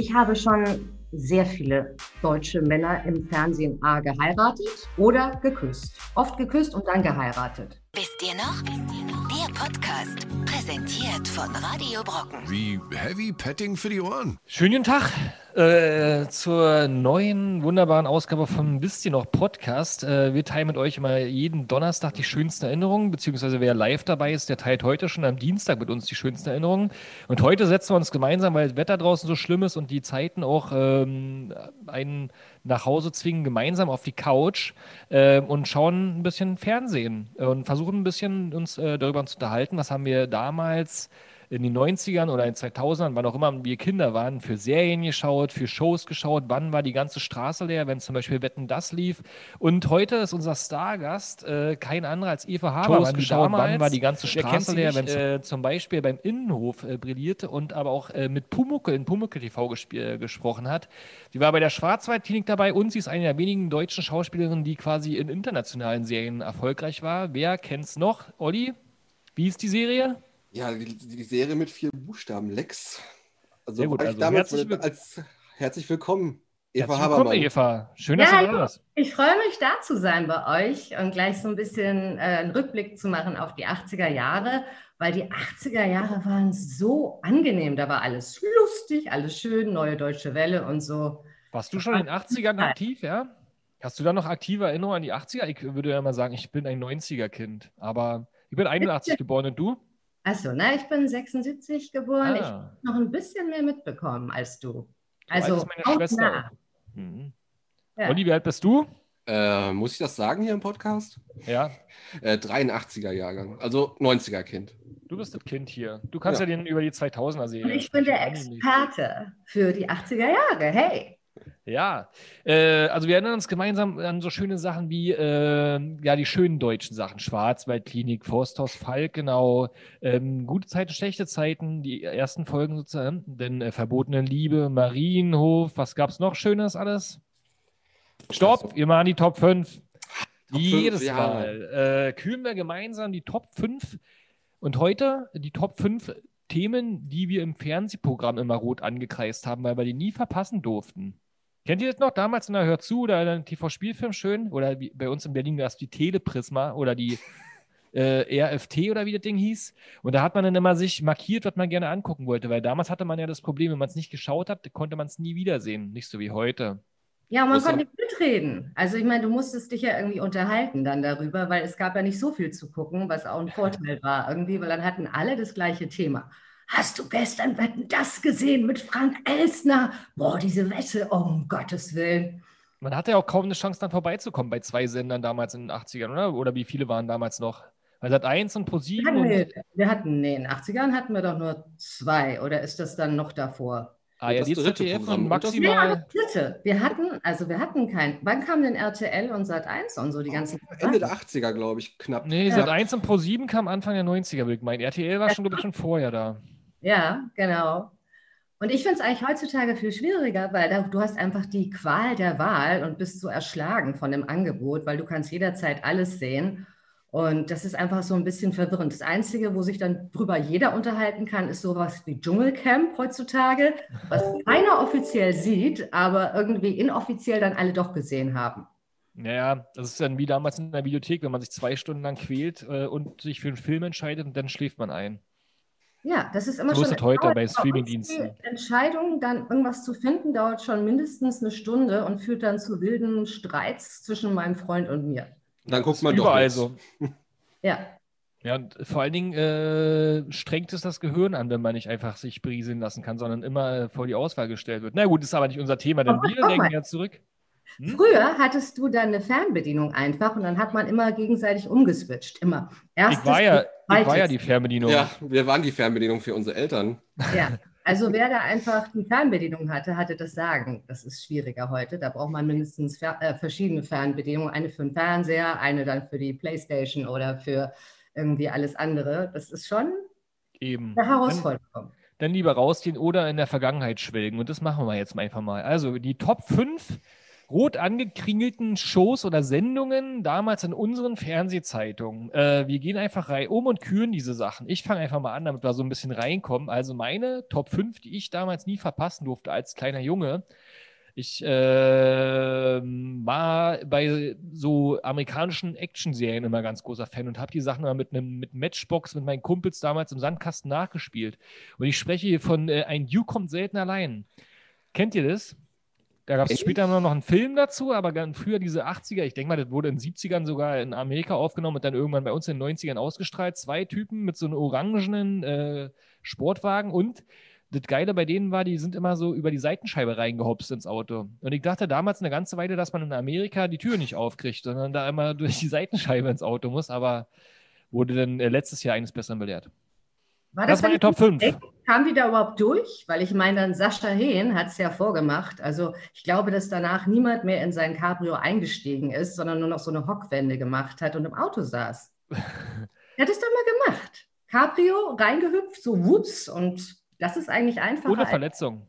Ich habe schon sehr viele deutsche Männer im Fernsehen A geheiratet oder geküsst. Oft geküsst und dann geheiratet. Wisst ihr noch? Der Podcast, präsentiert von Radio Brocken. Wie Heavy Petting für die Ohren. Schönen guten Tag äh, zur neuen, wunderbaren Ausgabe vom Wisst ihr noch Podcast. Äh, wir teilen mit euch immer jeden Donnerstag die schönsten Erinnerungen, beziehungsweise wer live dabei ist, der teilt heute schon am Dienstag mit uns die schönsten Erinnerungen. Und heute setzen wir uns gemeinsam, weil das Wetter draußen so schlimm ist und die Zeiten auch ähm, einen nach Hause zwingen, gemeinsam auf die Couch äh, und schauen ein bisschen Fernsehen und versuchen ein bisschen uns äh, darüber zu unterhalten, was haben wir damals in den 90ern oder in den 2000ern, wann auch immer wir Kinder waren, für Serien geschaut, für Shows geschaut, wann war die ganze Straße leer, wenn zum Beispiel Wetten das lief. Und heute ist unser Stargast äh, kein anderer als Eva Habermann. Shows geschaut, damals, wann war die ganze Straße leer, wenn äh, zum Beispiel beim Innenhof äh, brillierte und aber auch äh, mit Pumuckel in Pumuckel TV äh, gesprochen hat. Sie war bei der Schwarzwaldklinik dabei und sie ist eine der wenigen deutschen Schauspielerinnen, die quasi in internationalen Serien erfolgreich war. Wer kennt's noch? Olli? Wie ist die Serie? Ja, die, die, Serie mit vier Buchstaben, Lex. Also, Sehr gut, also damals herzlich, als herzlich willkommen, Eva herzlich willkommen, Habermann. Eva. Schön, dass ja, du da bist. Ich freue mich, da zu sein bei euch und gleich so ein bisschen äh, einen Rückblick zu machen auf die 80er Jahre, weil die 80er Jahre waren so angenehm. Da war alles lustig, alles schön, neue deutsche Welle und so. Warst du schon in den 80ern aktiv, ja? Hast du da noch aktive Erinnerungen an die 80er? Ich würde ja mal sagen, ich bin ein 90er-Kind, aber ich bin 81 geboren und du? Achso, na, ich bin 76 geboren. Ah. Ich habe noch ein bisschen mehr mitbekommen als du. Also, so meine Schwester. Mhm. Ja. Olli, wie alt bist du? Äh, muss ich das sagen hier im Podcast? Ja. Äh, 83er Jahrgang, also 90er Kind. Du bist das Kind hier. Du kannst ja, ja den über die 2000er sehen. Und ich bin der Experte für die 80er Jahre. Hey. Ja, äh, also wir erinnern uns gemeinsam an so schöne Sachen wie äh, ja die schönen deutschen Sachen, Schwarzwaldklinik, Forsthaus Falkenau, ähm, gute Zeiten, schlechte Zeiten, die ersten Folgen sozusagen, denn äh, verbotene Liebe, Marienhof, was gab es noch Schönes alles? Stopp, also. wir machen die Top 5. Top Jedes 5, ja. Mal äh, kühlen wir gemeinsam die Top 5 und heute die Top 5 Themen, die wir im Fernsehprogramm immer rot angekreist haben, weil wir die nie verpassen durften. Kennt ihr das noch? Damals in der Hör zu oder in einem TV-Spielfilm schön? Oder wie, bei uns in Berlin gab es die Teleprisma oder die äh, RFT oder wie das Ding hieß. Und da hat man dann immer sich markiert, was man gerne angucken wollte, weil damals hatte man ja das Problem, wenn man es nicht geschaut hat, konnte man es nie wiedersehen. Nicht so wie heute. Ja, und man konnte mitreden. Also ich meine, du musstest dich ja irgendwie unterhalten dann darüber, weil es gab ja nicht so viel zu gucken, was auch ein Vorteil war irgendwie, weil dann hatten alle das gleiche Thema. Hast du gestern Wetten das gesehen mit Frank Elsner? Boah, diese Wette, oh, um Gottes Willen. Man hatte ja auch kaum eine Chance, dann vorbeizukommen bei zwei Sendern damals in den 80ern, oder? Oder wie viele waren damals noch? Weil seit 1 und Pro7. Wir hatten, wir hatten, nee, in den 80ern hatten wir doch nur zwei, oder ist das dann noch davor? Ah, ja, die ZDF und maximal. Dritte. Wir hatten, also wir hatten kein. Wann kam denn RTL und Sat 1 und so die ganzen. Ende der 80er, glaube ich, knapp. Nee, ja. Sat 1 und Pro7 kam Anfang der 90er, würde ich meinen. RTL war schon, glaube ich, schon vorher da. Ja, genau. Und ich finde es eigentlich heutzutage viel schwieriger, weil da, du hast einfach die Qual der Wahl und bist so erschlagen von dem Angebot, weil du kannst jederzeit alles sehen. Und das ist einfach so ein bisschen verwirrend. Das Einzige, wo sich dann drüber jeder unterhalten kann, ist sowas wie Dschungelcamp heutzutage, was keiner offiziell sieht, aber irgendwie inoffiziell dann alle doch gesehen haben. Naja, das ist dann wie damals in der Bibliothek, wenn man sich zwei Stunden lang quält äh, und sich für einen Film entscheidet und dann schläft man ein. Ja, das ist immer so schon. Heute bei Streamingdiensten. Die Entscheidung, dann irgendwas zu finden, dauert schon mindestens eine Stunde und führt dann zu wilden Streits zwischen meinem Freund und mir. Dann guckt man überall doch. so. Ja. Ja, und vor allen Dingen äh, strengt es das Gehirn an, wenn man nicht einfach sich berieseln lassen kann, sondern immer äh, vor die Auswahl gestellt wird. Na gut, ist aber nicht unser Thema, denn wir denken ja zurück. Hm? Früher hattest du deine Fernbedienung einfach und dann hat man immer gegenseitig umgeswitcht. Immer. Erstes, ich war ja, ich war ja die Fernbedienung. Ja, wir waren die Fernbedienung für unsere Eltern. Ja, also wer da einfach die Fernbedienung hatte, hatte das Sagen. Das ist schwieriger heute. Da braucht man mindestens fer äh, verschiedene Fernbedienungen. Eine für den Fernseher, eine dann für die Playstation oder für irgendwie alles andere. Das ist schon Eben. eine Herausforderung. Dann, dann lieber rausgehen oder in der Vergangenheit schwelgen. Und das machen wir jetzt einfach mal. Also die Top 5 rot angekringelten Shows oder Sendungen damals in unseren Fernsehzeitungen. Äh, wir gehen einfach rein um und küren diese Sachen. Ich fange einfach mal an, damit wir so ein bisschen reinkommen. Also meine Top 5, die ich damals nie verpassen durfte als kleiner Junge. Ich äh, war bei so amerikanischen Actionserien immer ganz großer Fan und habe die Sachen immer mit einem mit Matchbox mit meinen Kumpels damals im Sandkasten nachgespielt. Und ich spreche hier von äh, Ein Duke kommt selten allein. Kennt ihr das? Da gab es später noch einen Film dazu, aber ganz früher diese 80er, ich denke mal, das wurde in den 70ern sogar in Amerika aufgenommen und dann irgendwann bei uns in den 90ern ausgestrahlt. Zwei Typen mit so einem orangenen äh, Sportwagen und das Geile bei denen war, die sind immer so über die Seitenscheibe reingehopst ins Auto. Und ich dachte damals eine ganze Weile, dass man in Amerika die Tür nicht aufkriegt, sondern da immer durch die Seitenscheibe ins Auto muss, aber wurde dann äh, letztes Jahr eines Besseren belehrt. War Das war die Top 5. Kam die da überhaupt durch? Weil ich meine, dann Sascha Hehn hat es ja vorgemacht. Also ich glaube, dass danach niemand mehr in sein Cabrio eingestiegen ist, sondern nur noch so eine Hockwende gemacht hat und im Auto saß. er hat es doch mal gemacht. Cabrio reingehüpft, so wups und das ist eigentlich einfach. Ohne Verletzung.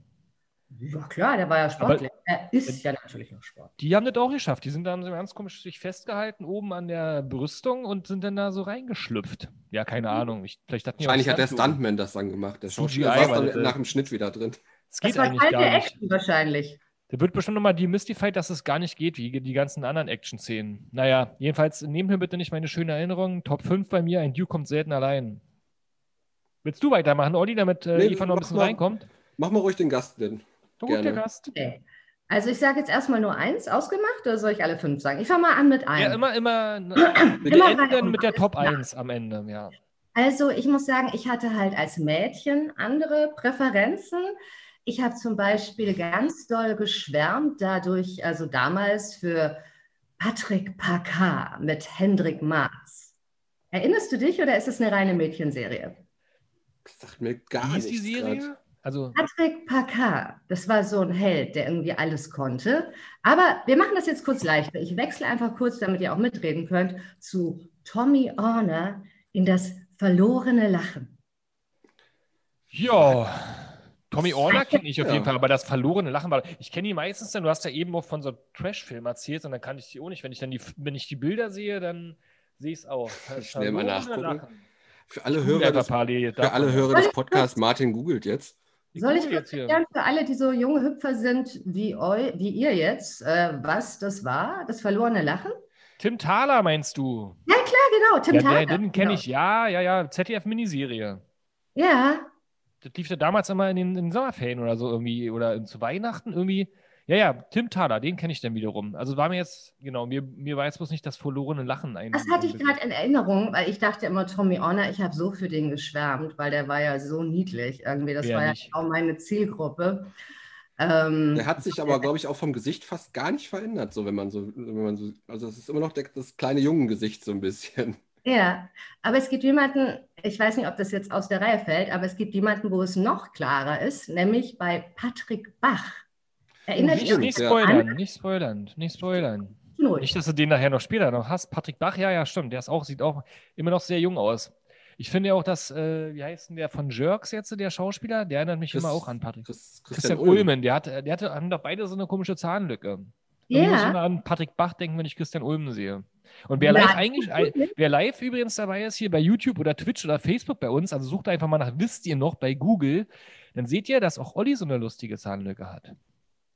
Ja klar, der war ja sportlich. er ist ja natürlich noch Sport. Die haben das auch geschafft. Die sind dann so ganz komisch sich festgehalten oben an der Brüstung und sind dann da so reingeschlüpft. Ja, keine Ahnung. Ich, vielleicht auch Wahrscheinlich hat der. Stuntman das dann gemacht. Der Schauspieler saß war dann das, äh, nach dem Schnitt wieder drin. Das geht Das war eigentlich kalte gar nicht. Action wahrscheinlich. Da wird bestimmt nochmal demystified, dass es gar nicht geht, wie die ganzen anderen Action-Szenen. Naja, jedenfalls nehmt mir bitte nicht meine schöne Erinnerung. Top 5 bei mir, ein Duke kommt selten allein. Willst du weitermachen, Olli, damit äh, Nee, Eva noch ein bisschen mal. reinkommt? Mach mal ruhig den Gast denn. Gerne. Gast. Okay. Also ich sage jetzt erstmal nur eins ausgemacht oder soll ich alle fünf sagen? Ich fange mal an mit einem. Ja, immer, immer. Wir Immer enden mit der Top 1 am Ende, ja. Also ich muss sagen, ich hatte halt als Mädchen andere Präferenzen. Ich habe zum Beispiel ganz doll geschwärmt dadurch, also damals für Patrick Packard mit Hendrik Maas. Erinnerst du dich oder ist es eine reine Mädchenserie? Das sagt mir gar Wie nichts. ist die Serie? grad. Also, Patrick Packard, das war so ein Held, der irgendwie alles konnte. Aber wir machen das jetzt kurz leichter. Ich wechsle einfach kurz, damit ihr auch mitreden könnt, zu Tommy Orner in das verlorene Lachen. ja. Tommy Orner kenne ich auf jeden Fall, aber das verlorene Lachen war. Ich kenne die meistens dann, du hast ja eben auch von so Trash-Filmen erzählt und dann kann ich die auch nicht. Wenn ich dann die, wenn ich die Bilder sehe, dann sehe ich es auch. Schnell mal nachgucken. Lachen. Für alle Hörer des, für alle. Hörer des Podcasts, Martin googelt jetzt. Soll ich kurz erklären für alle, die so junge Hüpfer sind wie, eu, wie ihr jetzt, äh, was das war, das verlorene Lachen? Tim Thaler meinst du? Ja, klar, genau, Tim ja, Thaler. den kenne genau. ich, ja, ja, ja. ZDF-Miniserie. Ja, Das lief ja damals immer in den, in den Sommerferien oder so irgendwie oder zu Weihnachten irgendwie. Ja, ja, Tim Thaler, den kenne ich dann wiederum. Also war mir jetzt, genau, mir, mir war jetzt bloß nicht das verlorene Lachen ein. das hatte ich gerade in Erinnerung, weil ich dachte immer, Tommy Orner, ich habe so für den geschwärmt, weil der war ja so niedlich irgendwie. Das Wer war nicht? ja auch meine Zielgruppe. Ähm, Der hat sich aber, glaube ich, auch vom Gesicht fast gar nicht verändert, so wenn man so, wenn man so, also es ist immer noch der, das kleine Jungengesicht so ein bisschen. Ja, aber es gibt jemanden, ich weiß nicht, ob das jetzt aus der Reihe fällt, aber es gibt jemanden, wo es noch klarer ist, nämlich bei Patrick Bach. Erinnert Nicht, ihr euch nicht ja. spoilern, nicht spoilern, nicht spoilern. Null. Nicht, dass du den nachher noch später noch hast. Patrick Bach, ja, ja, stimmt. Der ist auch, sieht auch immer noch sehr jung aus. Ich finde ja auch, dass, äh, wie heißt denn der von Jerks jetzt, der Schauspieler? Der erinnert mich Chris- immer auch an Patrick. Chris, Christian, Ulmen, der, hat, der hatte, haben doch beide so eine komische Zahnlücke. Ich muss Ja, immer an Patrick Bach denken, wenn ich Christian Ulmen sehe. Und wer live eigentlich, wer live übrigens dabei ist, hier bei YouTube oder Twitch oder Facebook bei uns, also sucht einfach mal nach, wisst ihr noch, bei Google, dann seht ihr, dass auch Olli so eine lustige Zahnlücke hat.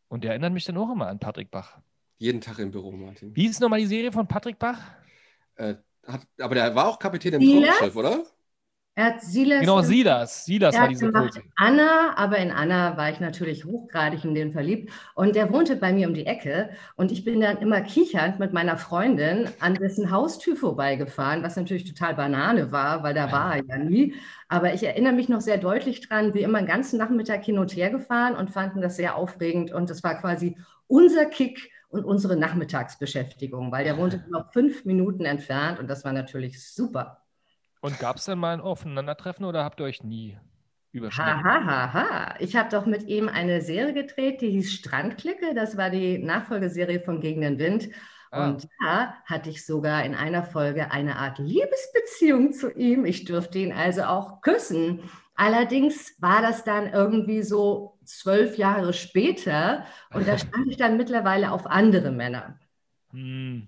Und der erinnert mich dann auch immer an Patrick Bach. Jeden Tag im Büro, Martin. Wie ist nochmal die Serie von Patrick Bach? Äh, hat, aber der war auch Kapitän im Silas? Traumschiff, oder? Er hat Silas. Genau, Silas. Silas war diese gemacht Kurze. Anna, aber in Anna war ich natürlich hochgradig in den verliebt. Und der wohnte bei mir um die Ecke. Und ich bin dann immer kichernd mit meiner Freundin an dessen Haustür vorbeigefahren, was natürlich total Banane war, weil da war er ja nie. Aber ich erinnere mich noch sehr deutlich dran, wie immer den ganzen Nachmittag hin und her gefahren und fanden das sehr aufregend. Und das war quasi unser Kick und unsere Nachmittagsbeschäftigung, weil der wohnte noch fünf Minuten entfernt und das war natürlich super. Und gab es dann mal ein Aufeinandertreffen oder habt ihr euch nie überschnitten? ha, ha, ha. Ich habe doch mit ihm eine Serie gedreht, die hieß Strandklicke. Das war die Nachfolgeserie von Gegen den Wind. Ah. Und da hatte ich sogar in einer Folge eine Art Liebesbeziehung zu ihm. Ich durfte ihn also auch küssen. Allerdings war das dann irgendwie so zwölf Jahre später und da stand ich dann mittlerweile auf andere Männer. Hm.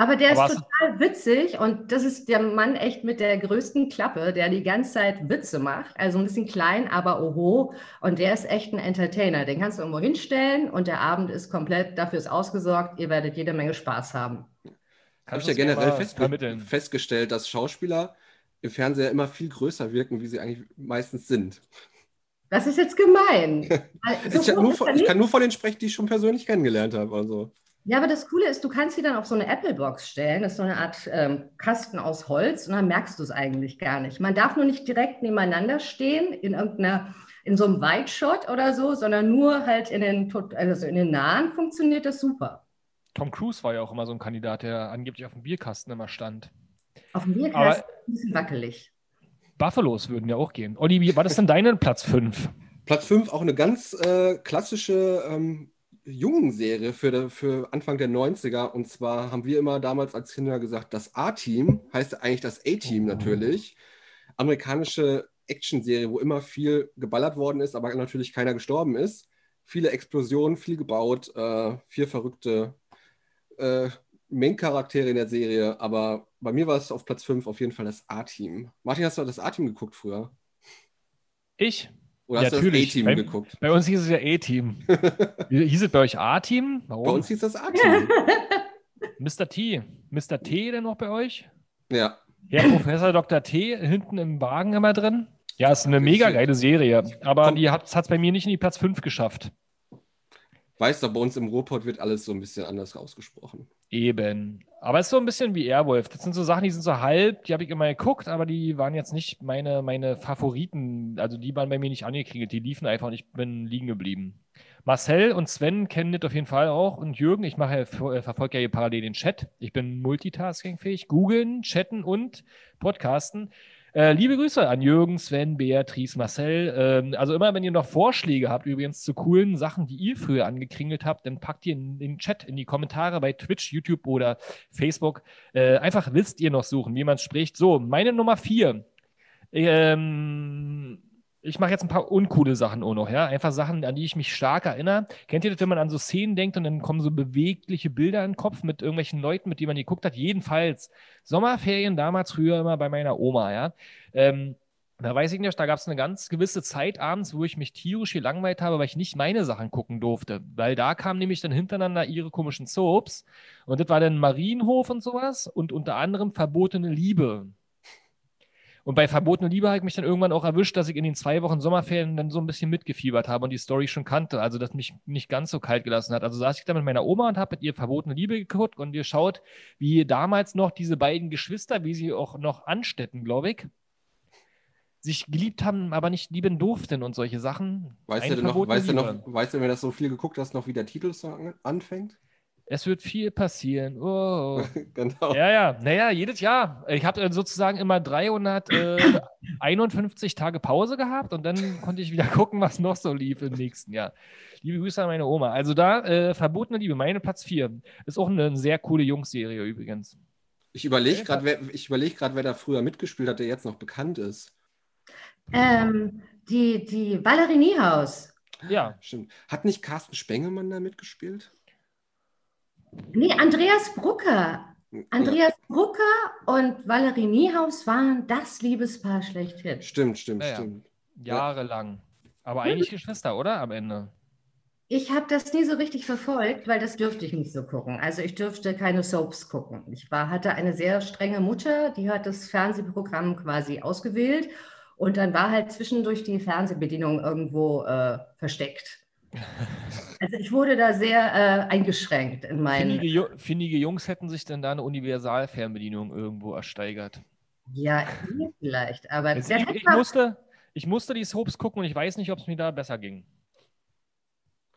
Aber der Aber ist total witzig und das ist der Mann echt mit der größten Klappe, der die ganze Zeit Witze macht. Also ein bisschen klein, aber oho. Und der ist echt ein Entertainer. Den kannst du irgendwo hinstellen und der Abend ist komplett dafür ist ausgesorgt. Ihr werdet jede Menge Spaß haben. Habe ich ja generell mal fest, vermitteln. festgestellt, dass Schauspieler im Fernseher immer viel größer wirken, wie sie eigentlich meistens sind. Das ist jetzt gemein. Ich, so groß ist von, ich kann nur von denen sprechen, die ich schon persönlich kennengelernt habe. Also. Ja, aber das Coole ist, du kannst sie dann auf so eine Apple-Box stellen. Das ist so eine Art ähm, Kasten aus Holz und dann merkst du es eigentlich gar nicht. Man darf nur nicht direkt nebeneinander stehen in irgendeiner, in so einem Weitshot oder so, sondern nur halt in den, also in den Nahen funktioniert das super. Tom Cruise war ja auch immer so ein Kandidat, der angeblich auf dem Bierkasten immer stand. Auf dem Bierkasten Aber- ein bisschen wackelig. Buffalos würden ja auch gehen. Olli, was ist denn deine Platz 5? Platz 5, auch eine ganz äh, klassische ähm, Jungenserie für, der- für Anfang der 90er. Und zwar haben wir immer damals als Kinder gesagt, das A-Team heißt eigentlich das A-Team natürlich. Amerikanische Actionserie, wo immer viel geballert worden ist, aber natürlich keiner gestorben ist. Viele Explosionen, viel gebaut, äh, vier verrückte äh, Main-Charaktere in der Serie. Aber bei mir war es auf Platz 5 auf jeden Fall das A-Team. Martin, hast du das A-Team geguckt früher? Ich? Oder Ja, hast du das natürlich. A-Team Bei- geguckt? Bei uns hieß es ja A-Team. Hieß es bei euch A-Team? Warum? Bei uns hieß das A-Team. Mr. T. Mr. T denn noch bei euch? ja. Ja, Professor Dr. T hinten im Wagen immer drin. Ja, ist eine mega geile Serie. Aber die hat es bei mir nicht in die Platz 5 geschafft. Weißt du, bei uns im Ruhrpott wird alles so ein bisschen anders ausgesprochen. Eben. Aber es ist so ein bisschen wie Airwolf. Das sind so Sachen, die sind so halb, die habe ich immer geguckt, aber die waren jetzt nicht meine, meine Favoriten. Also die waren bei mir nicht angekriegelt. Die liefen einfach und ich bin liegen geblieben. Marcel und Sven kennen das auf jeden Fall auch. Und Jürgen, ich mache, äh, verfolge ja hier parallel den Chat. Ich bin multitaskingfähig. Googeln, chatten und podcasten. Äh, liebe Grüße an Jürgen, Sven, Beatrice, Marcel. Ähm, also immer, wenn ihr noch Vorschläge habt, übrigens zu coolen Sachen, die ihr früher angekringelt habt, dann packt ihr in den Chat, in die Kommentare bei Twitch, YouTube oder Facebook. Äh, einfach wisst ihr noch suchen, wie man spricht. So, meine Nummer vier. Ähm, ich mache jetzt ein paar uncoole Sachen auch noch, ja. Einfach Sachen, an die ich mich stark erinnere. Kennt ihr das, wenn man an so Szenen denkt und dann kommen so bewegliche Bilder in den Kopf mit irgendwelchen Leuten, mit denen man geguckt hat? Jedenfalls Sommerferien damals früher immer bei meiner Oma, ja. Ähm, da weiß ich nicht, da gab es eine ganz gewisse Zeit abends, wo ich mich tierisch gelangweilt habe, weil ich nicht meine Sachen gucken durfte. Weil da kamen nämlich dann hintereinander ihre komischen Soaps. Und das war dann Marienhof und sowas und unter anderem Verbotene Liebe. Und bei Verbotene Liebe habe ich mich dann irgendwann auch erwischt, dass ich in den zwei Wochen Sommerferien dann so ein bisschen mitgefiebert habe und die Story schon kannte. Also, dass mich nicht ganz so kalt gelassen hat. Also saß ich da mit meiner Oma und habe mit ihr Verbotene Liebe geguckt und ihr schaut, wie damals noch diese beiden Geschwister, wie sie auch noch anstetten, glaube ich, sich geliebt haben, aber nicht lieben durften und solche Sachen. Weißt du noch, weißt du noch, weißt du, wenn du das so viel geguckt hast, noch wie der Titelsong anfängt? Es wird viel passieren. Oh. genau. Ja, ja, naja, jedes Jahr. Ich habe äh, sozusagen immer 351 Tage Pause gehabt und dann konnte ich wieder gucken, was noch so lief im nächsten Jahr. Liebe Grüße an meine Oma. Also da, äh, Verbotene Liebe, meine Platz 4. Ist auch eine sehr coole Jungsserie übrigens. Ich überlege gerade, wer, ich überleg grad, wer da früher mitgespielt hat, der jetzt noch bekannt ist. Ähm, die, die Valerie Niehaus. Ja, Stimmt. Hat nicht Carsten Spengemann da mitgespielt? Nee, Andreas Brucker. Andreas Brucker und Valerie Niehaus waren das Liebespaar schlechthin. Stimmt, stimmt, Ja, ja. stimmt. jahrelang. Aber eigentlich Geschwister, oder? Am Ende. Ich habe das nie so richtig verfolgt, weil das dürfte ich nicht so gucken. Also ich dürfte keine Soaps gucken. Ich war, hatte eine sehr strenge Mutter, die hat das Fernsehprogramm quasi ausgewählt und dann war halt zwischendurch die Fernsehbedienung irgendwo äh, versteckt. Also ich wurde da sehr äh, eingeschränkt in meinen. Findige, findige Jungs hätten sich dann da eine Universalfernbedienung irgendwo ersteigert. Ja, ihr vielleicht, aber Jetzt, der ich, ich, musste, ich musste die Soaps gucken und ich weiß nicht, ob es mir da besser ging.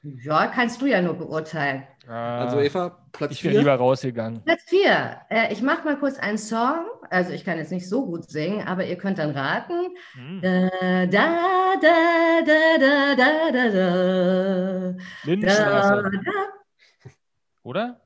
ja, kannst du ja nur beurteilen. Also Ah, Eva, Platz ich wäre 4. lieber rausgegangen. Platz 4. Äh, ich mache mal kurz einen Song. Also ich kann jetzt nicht so gut singen, aber ihr könnt dann raten. Hm. Da, da, da, da, da, da, da, da. Lindenstraße, Da, da. oder?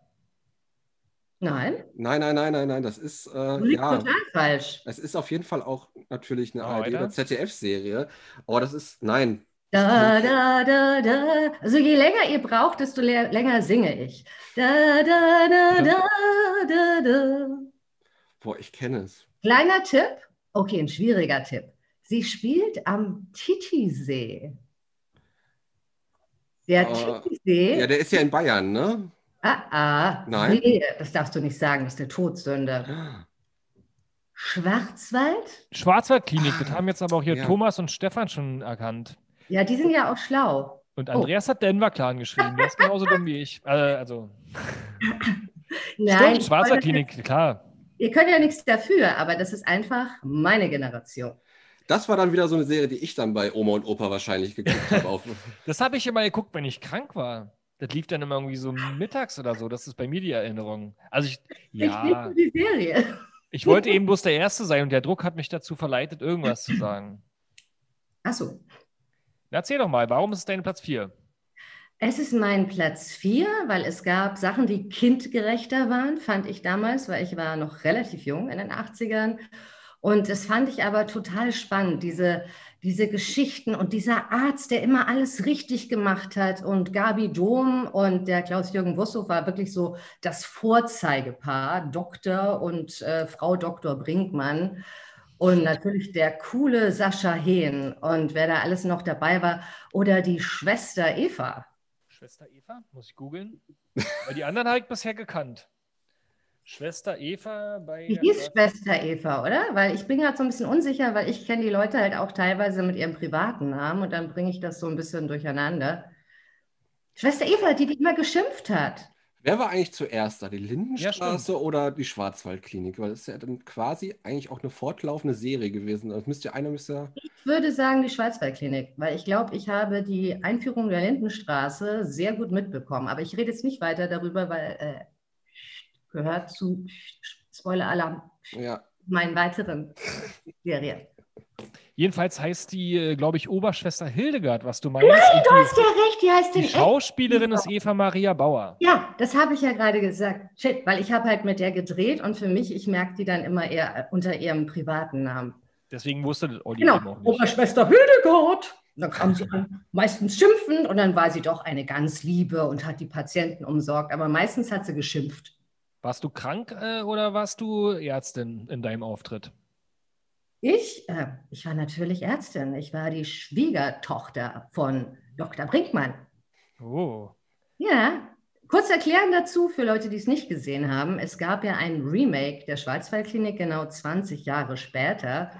Nein, Nein, nein, nein, nein, nein, das ist, äh, du liegst ja, total falsch. es ist auf jeden Fall auch natürlich eine ARD oder ZDF-Serie. Aber das ist, nein, Da, da, da, da. Also je länger ihr braucht, desto länger singe ich. Da, da, da, da, da, da. Boah, ich kenne es. Kleiner Tipp, okay, ein schwieriger Tipp. Sie spielt am Titisee. Der Ah, Titisee. Ja, der ist ja in Bayern, ne? Ah, ah. Nein? Nee, das darfst du nicht sagen, das ist eine Todsünde. Schwarzwald? Schwarzwaldklinik, das haben jetzt aber auch hier Ja. Thomas und Stefan schon erkannt. Ja, die sind ja auch schlau. Und Oh. Andreas hat Denver Clan geschrieben. Der ist genauso dumm wie ich. Äh, also, Nein, stimmt, Schwarzwaldklinik, klar. Ihr könnt ja nichts dafür, aber das ist einfach meine Generation. Das war dann wieder so eine Serie, die ich dann bei Oma und Opa wahrscheinlich geguckt habe. Auf, Das habe ich immer geguckt, wenn ich krank war. Das lief dann immer irgendwie so mittags oder so. Das ist bei mir die Erinnerung. Also ich, Ich ja, liebe die Serie. ich wollte eben bloß der Erste sein und der Druck hat mich dazu verleitet, irgendwas zu sagen. Achso. Na, erzähl doch mal, warum ist es dein Platz 4? Es ist mein Platz 4, weil es gab Sachen, die kindgerechter waren, fand ich damals, weil ich war noch relativ jung in den 80ern. Und das fand ich aber total spannend, diese, diese Geschichten und dieser Arzt, der immer alles richtig gemacht hat. Und Gabi Dom und der Klaus-Jürgen Wussow war wirklich so das Vorzeigepaar, Doktor und äh, Frau Dr. Brinkmann. Und natürlich der coole Sascha Hehn und wer da alles noch dabei war. Oder die Schwester Eva. Schwester Eva? Muss ich googeln? Weil die anderen habe ich bisher gekannt. Schwester Eva bei. Die hieß Schwester- Schwester Eva, oder? Weil ich bin gerade so ein bisschen unsicher, weil ich kenne die Leute halt auch teilweise mit ihrem privaten Namen und dann bringe ich das so ein bisschen durcheinander. Schwester Eva, die die immer geschimpft hat. Wer war eigentlich zuerst da? Die Ja, Lindenstraße oder die Schwarzwaldklinik? Weil das ist ja dann quasi eigentlich auch eine fortlaufende Serie gewesen. Das müsste ja einer müsste ja. Ich würde sagen die Schwarzwaldklinik, weil ich glaube, ich habe die Einführung der Lindenstraße sehr gut mitbekommen. Aber ich rede jetzt nicht weiter darüber, weil äh, gehört zu Spoiler-Alarm ja. meinen weiteren Serien. Jedenfalls heißt die, äh, glaube ich, Oberschwester Hildegard, was du meinst. Nein, du die- hast ja recht, die heißt Die den echt. Schauspielerin ist Eva Maria Bauer. Ja, das habe ich ja gerade gesagt. Shit, weil ich habe halt mit der gedreht und für mich, ich merke die dann immer eher unter ihrem privaten Namen. Deswegen wusste das Olli Genau, auch nicht. Oberschwester Hildegard. Dann kam sie an, meistens schimpfend und dann war sie doch eine ganz Liebe und hat die Patienten umsorgt. Aber meistens hat sie geschimpft. Warst du krank äh, oder warst du Ärztin in deinem Auftritt? Ich, äh, ich war natürlich Ärztin. Ich war die Schwiegertochter von Dr. Brinkmann. Oh. Ja, kurz erklären dazu für Leute, die es nicht gesehen haben. Es gab ja ein Remake der Schwarzwaldklinik genau 20 Jahre später.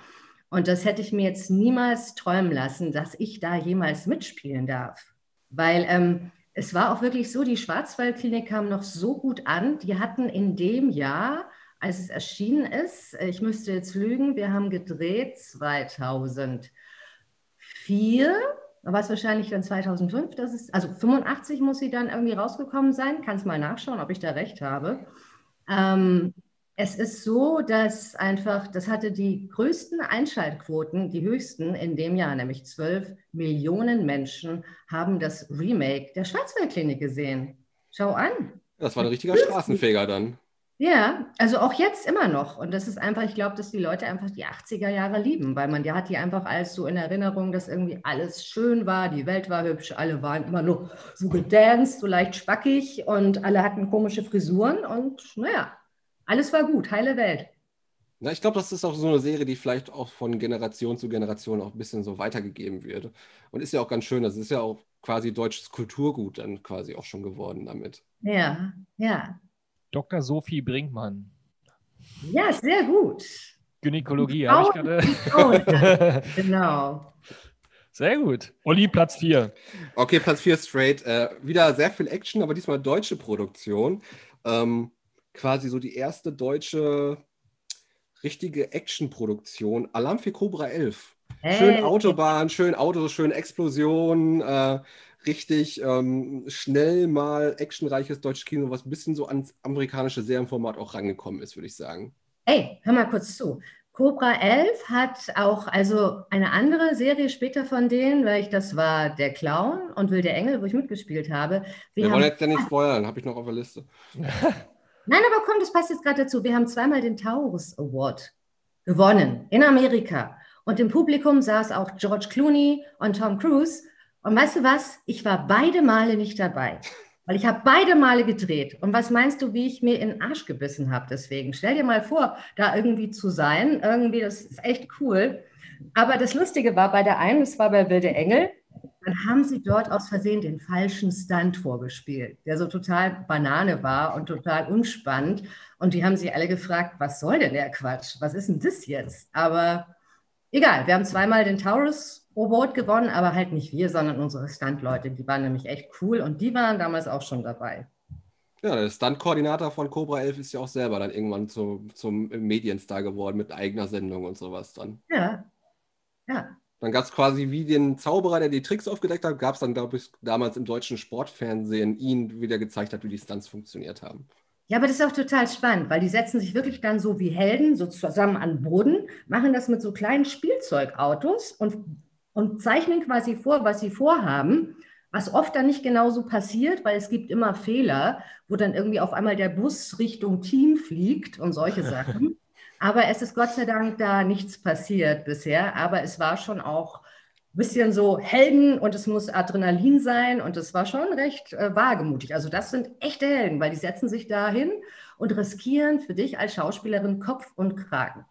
Und das hätte ich mir jetzt niemals träumen lassen, dass ich da jemals mitspielen darf. Weil ähm, es war auch wirklich so, die Schwarzwaldklinik kam noch so gut an. Die hatten in dem Jahr, als es erschienen ist, ich müsste jetzt lügen, wir haben gedreht 2004 da war es wahrscheinlich dann 2005, das ist, also 85 muss sie dann irgendwie rausgekommen sein. Kannst mal nachschauen, ob ich da recht habe. Ähm, es ist so, dass einfach, das hatte die größten Einschaltquoten, die höchsten in dem Jahr, nämlich 12 Millionen Menschen haben das Remake der Schwarzwaldklinik gesehen. Schau an. Das war ein richtiger Straßenfeger dann. Ja, also auch jetzt immer noch. Und das ist einfach, ich glaube, dass die Leute einfach die 80er Jahre lieben, weil man ja hat die einfach als so in Erinnerung, dass irgendwie alles schön war, die Welt war hübsch, alle waren immer nur so gedanced, so leicht spackig und alle hatten komische Frisuren und naja, alles war gut, heile Welt. Na, ich glaube, das ist auch so eine Serie, die vielleicht auch von Generation zu Generation auch ein bisschen so weitergegeben wird. Und ist ja auch ganz schön. Das ist ja auch quasi deutsches Kulturgut dann quasi auch schon geworden damit. Ja, ja. Dr. Sophie Brinkmann. Ja, sehr gut. Gynäkologie, habe ich Oh, gerade. genau. Sehr gut. Olli, Platz 4. Okay, Platz 4 straight. Äh, wieder sehr viel Action, aber diesmal deutsche Produktion. Ähm, quasi so die erste deutsche richtige Action-Produktion. Alarm für Cobra 11. Schön. Autobahn, schön Autos, schön Explosionen, äh, richtig ähm, schnell mal actionreiches deutsches Kino, was ein bisschen so ans amerikanische Serienformat auch rangekommen ist, würde ich sagen. Ey, hör mal kurz zu. Cobra 11 hat auch also eine andere Serie später von denen, weil ich das war Der Clown und Will der Engel, wo ich mitgespielt habe. Wir Wir wollen jetzt ja nicht spoilern, habe ich noch auf der Liste. nein, aber komm, das passt jetzt gerade dazu. Wir haben zweimal den Taurus Award gewonnen in Amerika. Und im Publikum saß auch George Clooney und Tom Cruise. Und weißt du was? Ich war beide Male nicht dabei. Weil ich habe beide Male gedreht. Und was meinst du, wie ich mir in den Arsch gebissen habe deswegen? Stell dir mal vor, da irgendwie zu sein. Irgendwie, das ist echt cool. Aber das Lustige war bei der einen, das war bei Wilde Engel, dann haben sie dort aus Versehen den falschen Stunt vorgespielt, der so total Banane war und total unspannend. Und die haben sich alle gefragt, was soll denn der Quatsch? Was ist denn das jetzt? Aber egal, wir haben zweimal den Taurus Award gewonnen, aber halt nicht wir, sondern unsere Stunt-Leute. Die waren nämlich echt cool und die waren damals auch schon dabei. Ja, der Stunt-Koordinator von Cobra 11 ist ja auch selber dann irgendwann zu, zum Medienstar geworden mit eigener Sendung und sowas dann. Ja, ja. Dann gab es quasi wie den Zauberer, der die Tricks aufgedeckt hat, gab es dann, glaube ich, damals im deutschen Sportfernsehen ihn, wie der gezeigt hat, wie die Stunts funktioniert haben. Ja, aber das ist auch total spannend, weil die setzen sich wirklich dann so wie Helden, so zusammen an den Boden, machen das mit so kleinen Spielzeugautos und, und zeichnen quasi vor, was sie vorhaben, was oft dann nicht genauso passiert, weil es gibt immer Fehler, wo dann irgendwie auf einmal der Bus Richtung Team fliegt und solche Sachen. Aber es ist Gott sei Dank da nichts passiert bisher, aber es war schon auch bisschen so Helden und es muss Adrenalin sein und es war schon recht äh, wagemutig. Also das sind echte Helden, weil die setzen sich da hin und riskieren für dich als Schauspielerin Kopf und Kragen.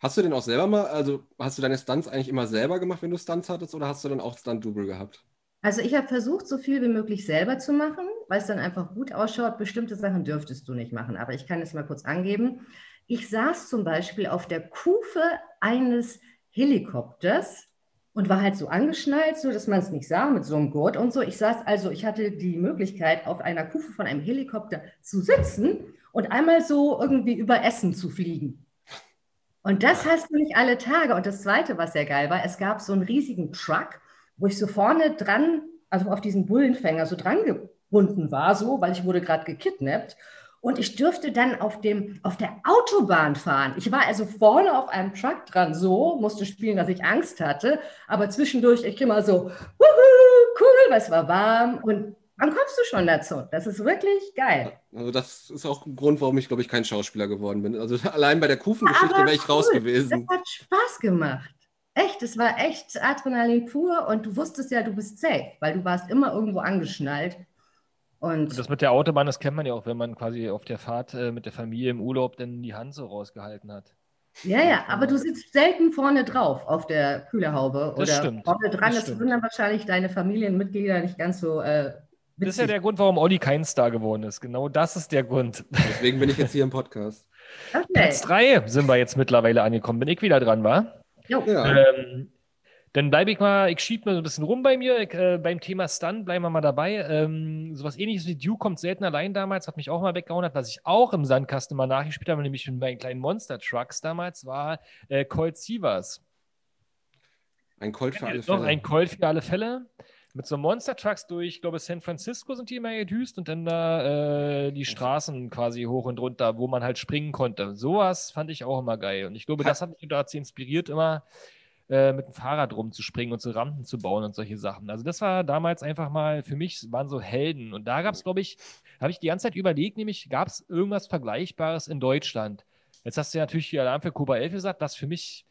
Hast du denn auch selber mal, also hast du deine Stunts eigentlich immer selber gemacht, wenn du Stunts hattest oder hast du dann auch Stunt-Double gehabt? Also ich habe versucht, so viel wie möglich selber zu machen, weil es dann einfach gut ausschaut. Bestimmte Sachen dürftest du nicht machen, aber ich kann es mal kurz angeben. Ich saß zum Beispiel auf der Kufe eines Helikopters und war halt so angeschnallt, so dass man es nicht sah mit so einem Gurt und so. Ich saß also, ich hatte die Möglichkeit, auf einer Kufe von einem Helikopter zu sitzen und einmal so irgendwie über Essen zu fliegen. Und das hast du nicht alle Tage. Und das Zweite, was sehr geil war, es gab so einen riesigen Truck, wo ich so vorne dran, also auf diesen Bullenfänger so dran gebunden war, so, weil ich wurde gerade gekidnappt. Und ich dürfte dann auf, dem, auf der Autobahn fahren. Ich war also vorne auf einem Truck dran, so, musste spielen, dass ich Angst hatte. Aber zwischendurch, ich immer so, wuhu, cool, weil es war warm. Und wann kommst du schon dazu? Das ist wirklich geil. Also das ist auch ein Grund, warum ich, glaube ich, kein Schauspieler geworden bin. Also allein bei der Kufengeschichte wäre ich cool. raus gewesen. Das hat Spaß gemacht. Echt, es war echt Adrenalin pur und du wusstest ja, du bist safe, weil du warst immer irgendwo angeschnallt. Und, und, das mit der Autobahn, das kennt man ja auch, wenn man quasi auf der Fahrt äh, mit der Familie im Urlaub dann die Hand so rausgehalten hat. Ja, ja, aber du sitzt selten vorne drauf auf der Kühlerhaube das oder stimmt. vorne dran. Das Das, würden dann wahrscheinlich deine Familienmitglieder nicht ganz so äh, Das ist ja der Grund, warum Olli kein Star geworden ist. Genau das ist der Grund. Deswegen bin ich jetzt hier im Podcast. okay. Platz 3 sind wir jetzt mittlerweile angekommen. Bin ich wieder dran, war? Ja. Ähm, dann bleibe ich mal, ich schiebe mal so ein bisschen rum bei mir. Ich, äh, beim Thema Stunt bleiben wir mal dabei. Ähm, sowas ähnliches wie Duke kommt selten allein damals, hat mich auch mal weggehauen, hat, was ich auch im Sandkasten mal nachgespielt habe, nämlich mit meinen kleinen Monster Trucks damals, war äh, Colt Sievers. Ein Colt für alle Noch Fälle. ein Colt für alle Fälle. Mit so Monster Trucks durch, ich glaube, San Francisco sind die immer gedüst und dann da äh, die Straßen quasi hoch und runter, wo man halt springen konnte. Sowas fand ich auch immer geil. Und ich glaube, das hat mich dazu inspiriert, immer äh, mit dem Fahrrad rumzuspringen und so Rampen zu bauen und solche Sachen. Also das war damals einfach mal, für mich waren so Helden. Und da gab es, glaube ich, habe ich die ganze Zeit überlegt, nämlich gab es irgendwas Vergleichbares in Deutschland. Jetzt hast du ja natürlich die Alarm für Kuba 11 gesagt, was für mich,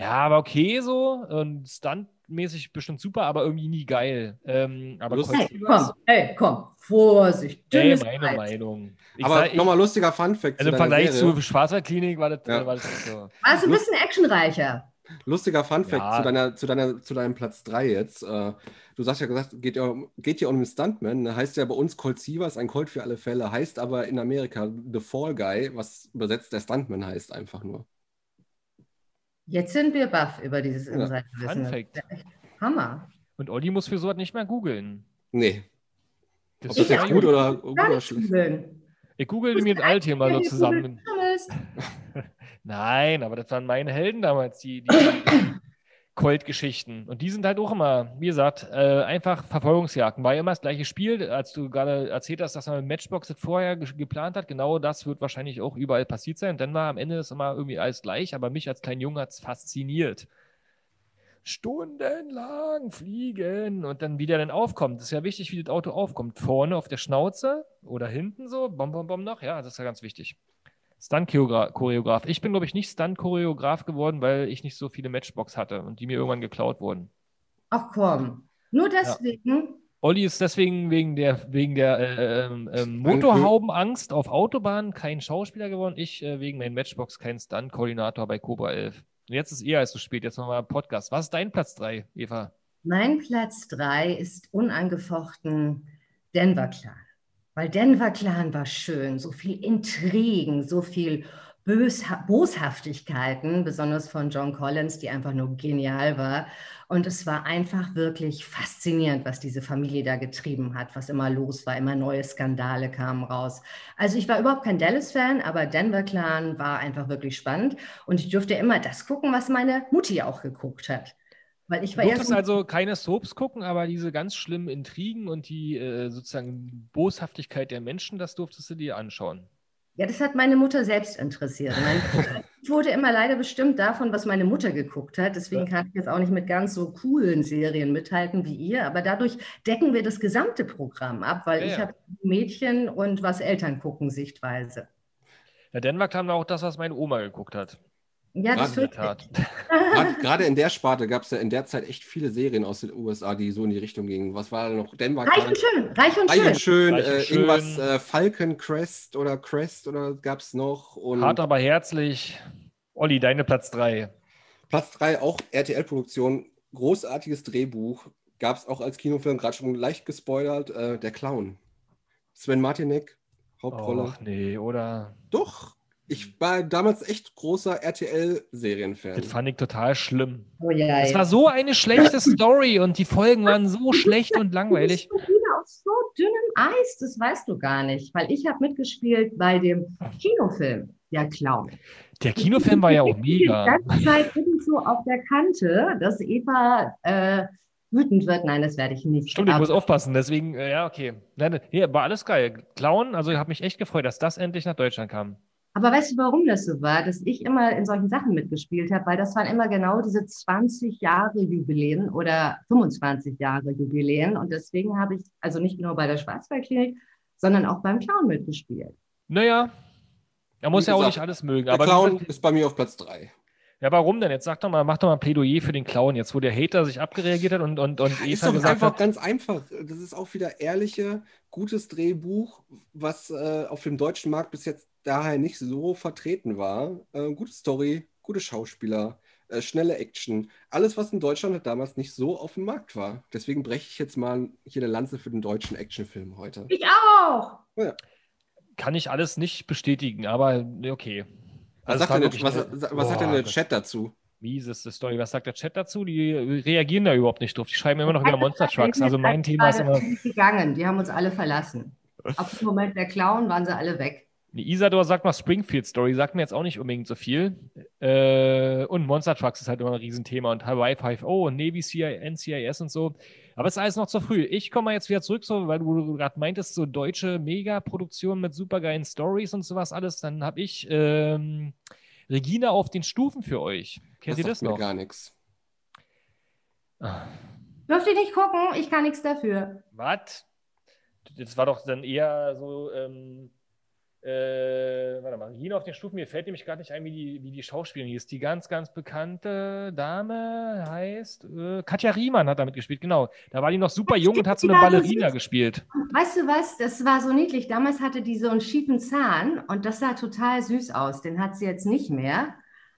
ja, aber okay so und stuntmäßig bestimmt super, aber irgendwie nie geil. Ähm, aber Hey, komm, hey, komm, Vorsicht. Ey, dünnes meine Eis. Meinung. Ich Aber nochmal lustiger Fun-Fact also im Vergleich Serie. zu Schwarzwaldklinik war das, Ja. war das so. Warst du ein bisschen actionreicher? Lustiger Fun-Fact Ja. zu, deiner, zu, deiner, zu deinem Platz 3 jetzt. Äh, du sagst ja gesagt, geht ja, um- geht ja um den Stuntman. Heißt ja bei uns Colt Sievers, ein Colt für alle Fälle. Heißt aber in Amerika The Fall Guy, was übersetzt der Stuntman heißt einfach nur. Jetzt sind wir baff über dieses Ja, Insiderwissen. Das echt Hammer. Und Olli muss für so was nicht mehr googeln. Nee. Das Ob das ist jetzt ja gut oder, gut oder schlecht googeln. Ich google mir das alt hier mal so zusammen. Nein, aber das waren meine Helden damals, die, die Colt-Geschichten. Und die sind halt auch immer, wie gesagt, äh, einfach Verfolgungsjagden. War ja immer das gleiche Spiel, als du gerade erzählt hast, dass man mit Matchbox das vorher ge geplant hat. Genau das wird wahrscheinlich auch überall passiert sein. Und dann war am Ende das immer irgendwie alles gleich, aber mich als kleinen Jungen hat es fasziniert. Stundenlang fliegen und dann wieder dann aufkommt. Das ist ja wichtig, wie das Auto aufkommt. Vorne auf der Schnauze oder hinten so, bom, bom, bom noch. Ja, das ist ja ganz wichtig. Stunt-Choreograf. Ich bin, glaube ich, nicht Stunt-Choreograf geworden, weil ich nicht so viele Matchbox hatte und die mir irgendwann geklaut wurden. Ach komm. Nur deswegen. Olli ist deswegen wegen der, wegen der äh, ähm, Motorhaubenangst auf Autobahnen kein Schauspieler geworden. Ich äh, wegen meinen Matchbox kein Stunt-Koordinator bei Cobra 11. Und jetzt ist eher als zu spät. Jetzt nochmal Podcast. Was ist dein Platz 3, Eva? Mein Platz 3 ist unangefochten Denver Clan. Weil Denver Clan war schön. So viel Intrigen, so viel Bösha Boshaftigkeiten, besonders von John Collins, die einfach nur genial war. Und es war einfach wirklich faszinierend, was diese Familie da getrieben hat, was immer los war, immer neue Skandale kamen raus. Also ich war überhaupt kein Dallas-Fan, aber Denver Clan war einfach wirklich spannend. Und ich durfte immer das gucken, was meine Mutti auch geguckt hat. Weil ich war du durftest also keine Soaps gucken, aber diese ganz schlimmen Intrigen und die äh, sozusagen Boshaftigkeit der Menschen, das durftest du dir anschauen. Ja, das hat meine Mutter selbst interessiert. Meine wurde immer leider bestimmt davon, was meine Mutter geguckt hat. Deswegen kann ich jetzt auch nicht mit ganz so coolen Serien mithalten wie ihr. Aber dadurch decken wir das gesamte Programm ab, weil ja, ich ja. habe Mädchen und was Eltern gucken Sichtweise. Ja, Denver kam auch das, was meine Oma geguckt hat. Ja, das wird Gerade in der Sparte gab es ja in der Zeit echt viele Serien aus den USA, die so in die Richtung gingen. Was war da noch? Denver Reich und schön, reich und reich schön. Und schön, reich und äh, schön. Irgendwas äh, Falcon Crest oder Crest oder gab es noch? Und Hart aber herzlich. Olli, deine Platz 3. Platz 3, auch RTL-Produktion. Großartiges Drehbuch. Gab es auch als Kinofilm, gerade schon leicht gespoilert. Äh, der Clown. Sven Martinek, Hauptrolle. Ach nee, oder? Doch, ich war damals echt großer RTL-Serienfan. Das fand ich total schlimm. Oh, ja, es war so eine schlechte Story und die Folgen waren so schlecht und langweilig. Du bist wieder auf so dünnem Eis, das weißt du gar nicht, weil ich habe mitgespielt bei dem Kinofilm, der Clown. Der Kinofilm war ja auch mega. Die ganze Zeit so auf der Kante, dass Eva äh, wütend wird. Nein, das werde ich nicht. Stimmt, ich muss aufpassen. Deswegen, äh, ja, okay. Nein, hier war alles geil. Clown, also ich habe mich echt gefreut, dass das endlich nach Deutschland kam. Aber weißt du, warum das so war? Dass ich immer in solchen Sachen mitgespielt habe, weil das waren immer genau diese 20 Jahre Jubiläen oder 25 Jahre Jubiläen. Und deswegen habe ich also nicht nur bei der Schwarzwaldklinik, sondern auch beim Clown mitgespielt. Naja, er muss Wie ja auch nicht alles mögen. Der aber Clown ist bei mir auf Platz 3. Ja, warum denn? Jetzt sag doch mal, mach doch mal ein Plädoyer für den Clown, jetzt wo der Hater sich abgereagiert hat und, und, und Eva ist doch gesagt einfach hat. ganz einfach. Das ist auch wieder ehrliche, gutes Drehbuch, was äh, auf dem deutschen Markt bis jetzt daher nicht so vertreten war. Äh, gute Story, gute Schauspieler, äh, schnelle Action. Alles, was in Deutschland halt damals nicht so auf dem Markt war. Deswegen breche ich jetzt mal hier eine Lanze für den deutschen Actionfilm heute. Ich auch! Ja. Kann ich alles nicht bestätigen, aber okay. Was, also sagt, denn, was, was boah, hat denn der Chat dazu? Mieseste Story. Was sagt der Chat dazu? Die reagieren da überhaupt nicht drauf. Die schreiben immer noch über Monster Trucks. Also mein Thema ist immer. gegangen. Die haben uns alle verlassen. Ab dem Moment der Clown waren sie alle weg. Die Isador sagt mal Springfield Story, sagt mir jetzt auch nicht unbedingt so viel. Äh, und Monster Trucks ist halt immer ein Riesenthema und Hawaii 5 O und Navy CI, NCIS und so. Aber es ist alles noch zu früh. Ich komme mal jetzt wieder zurück, so, weil du gerade meintest, so deutsche Megaproduktionen mit supergeilen Stories und sowas alles. Dann habe ich ähm, Regina auf den Stufen für euch. Kennt das ihr das noch? gar nichts. Dürft ihr nicht gucken? Ich kann nichts dafür. Was? Das war doch dann eher so. Ähm, äh, warte mal, Regina auf den Stufen, mir fällt nämlich gerade nicht ein, wie die, wie die Schauspielerin hieß. Die ganz, ganz bekannte Dame heißt äh, Katja Riemann hat damit gespielt, genau. Da war die noch super jung und hat so eine Ballerina gespielt. Weißt du was, das war so niedlich. Damals hatte die so einen schiefen Zahn und das sah total süß aus. Den hat sie jetzt nicht mehr.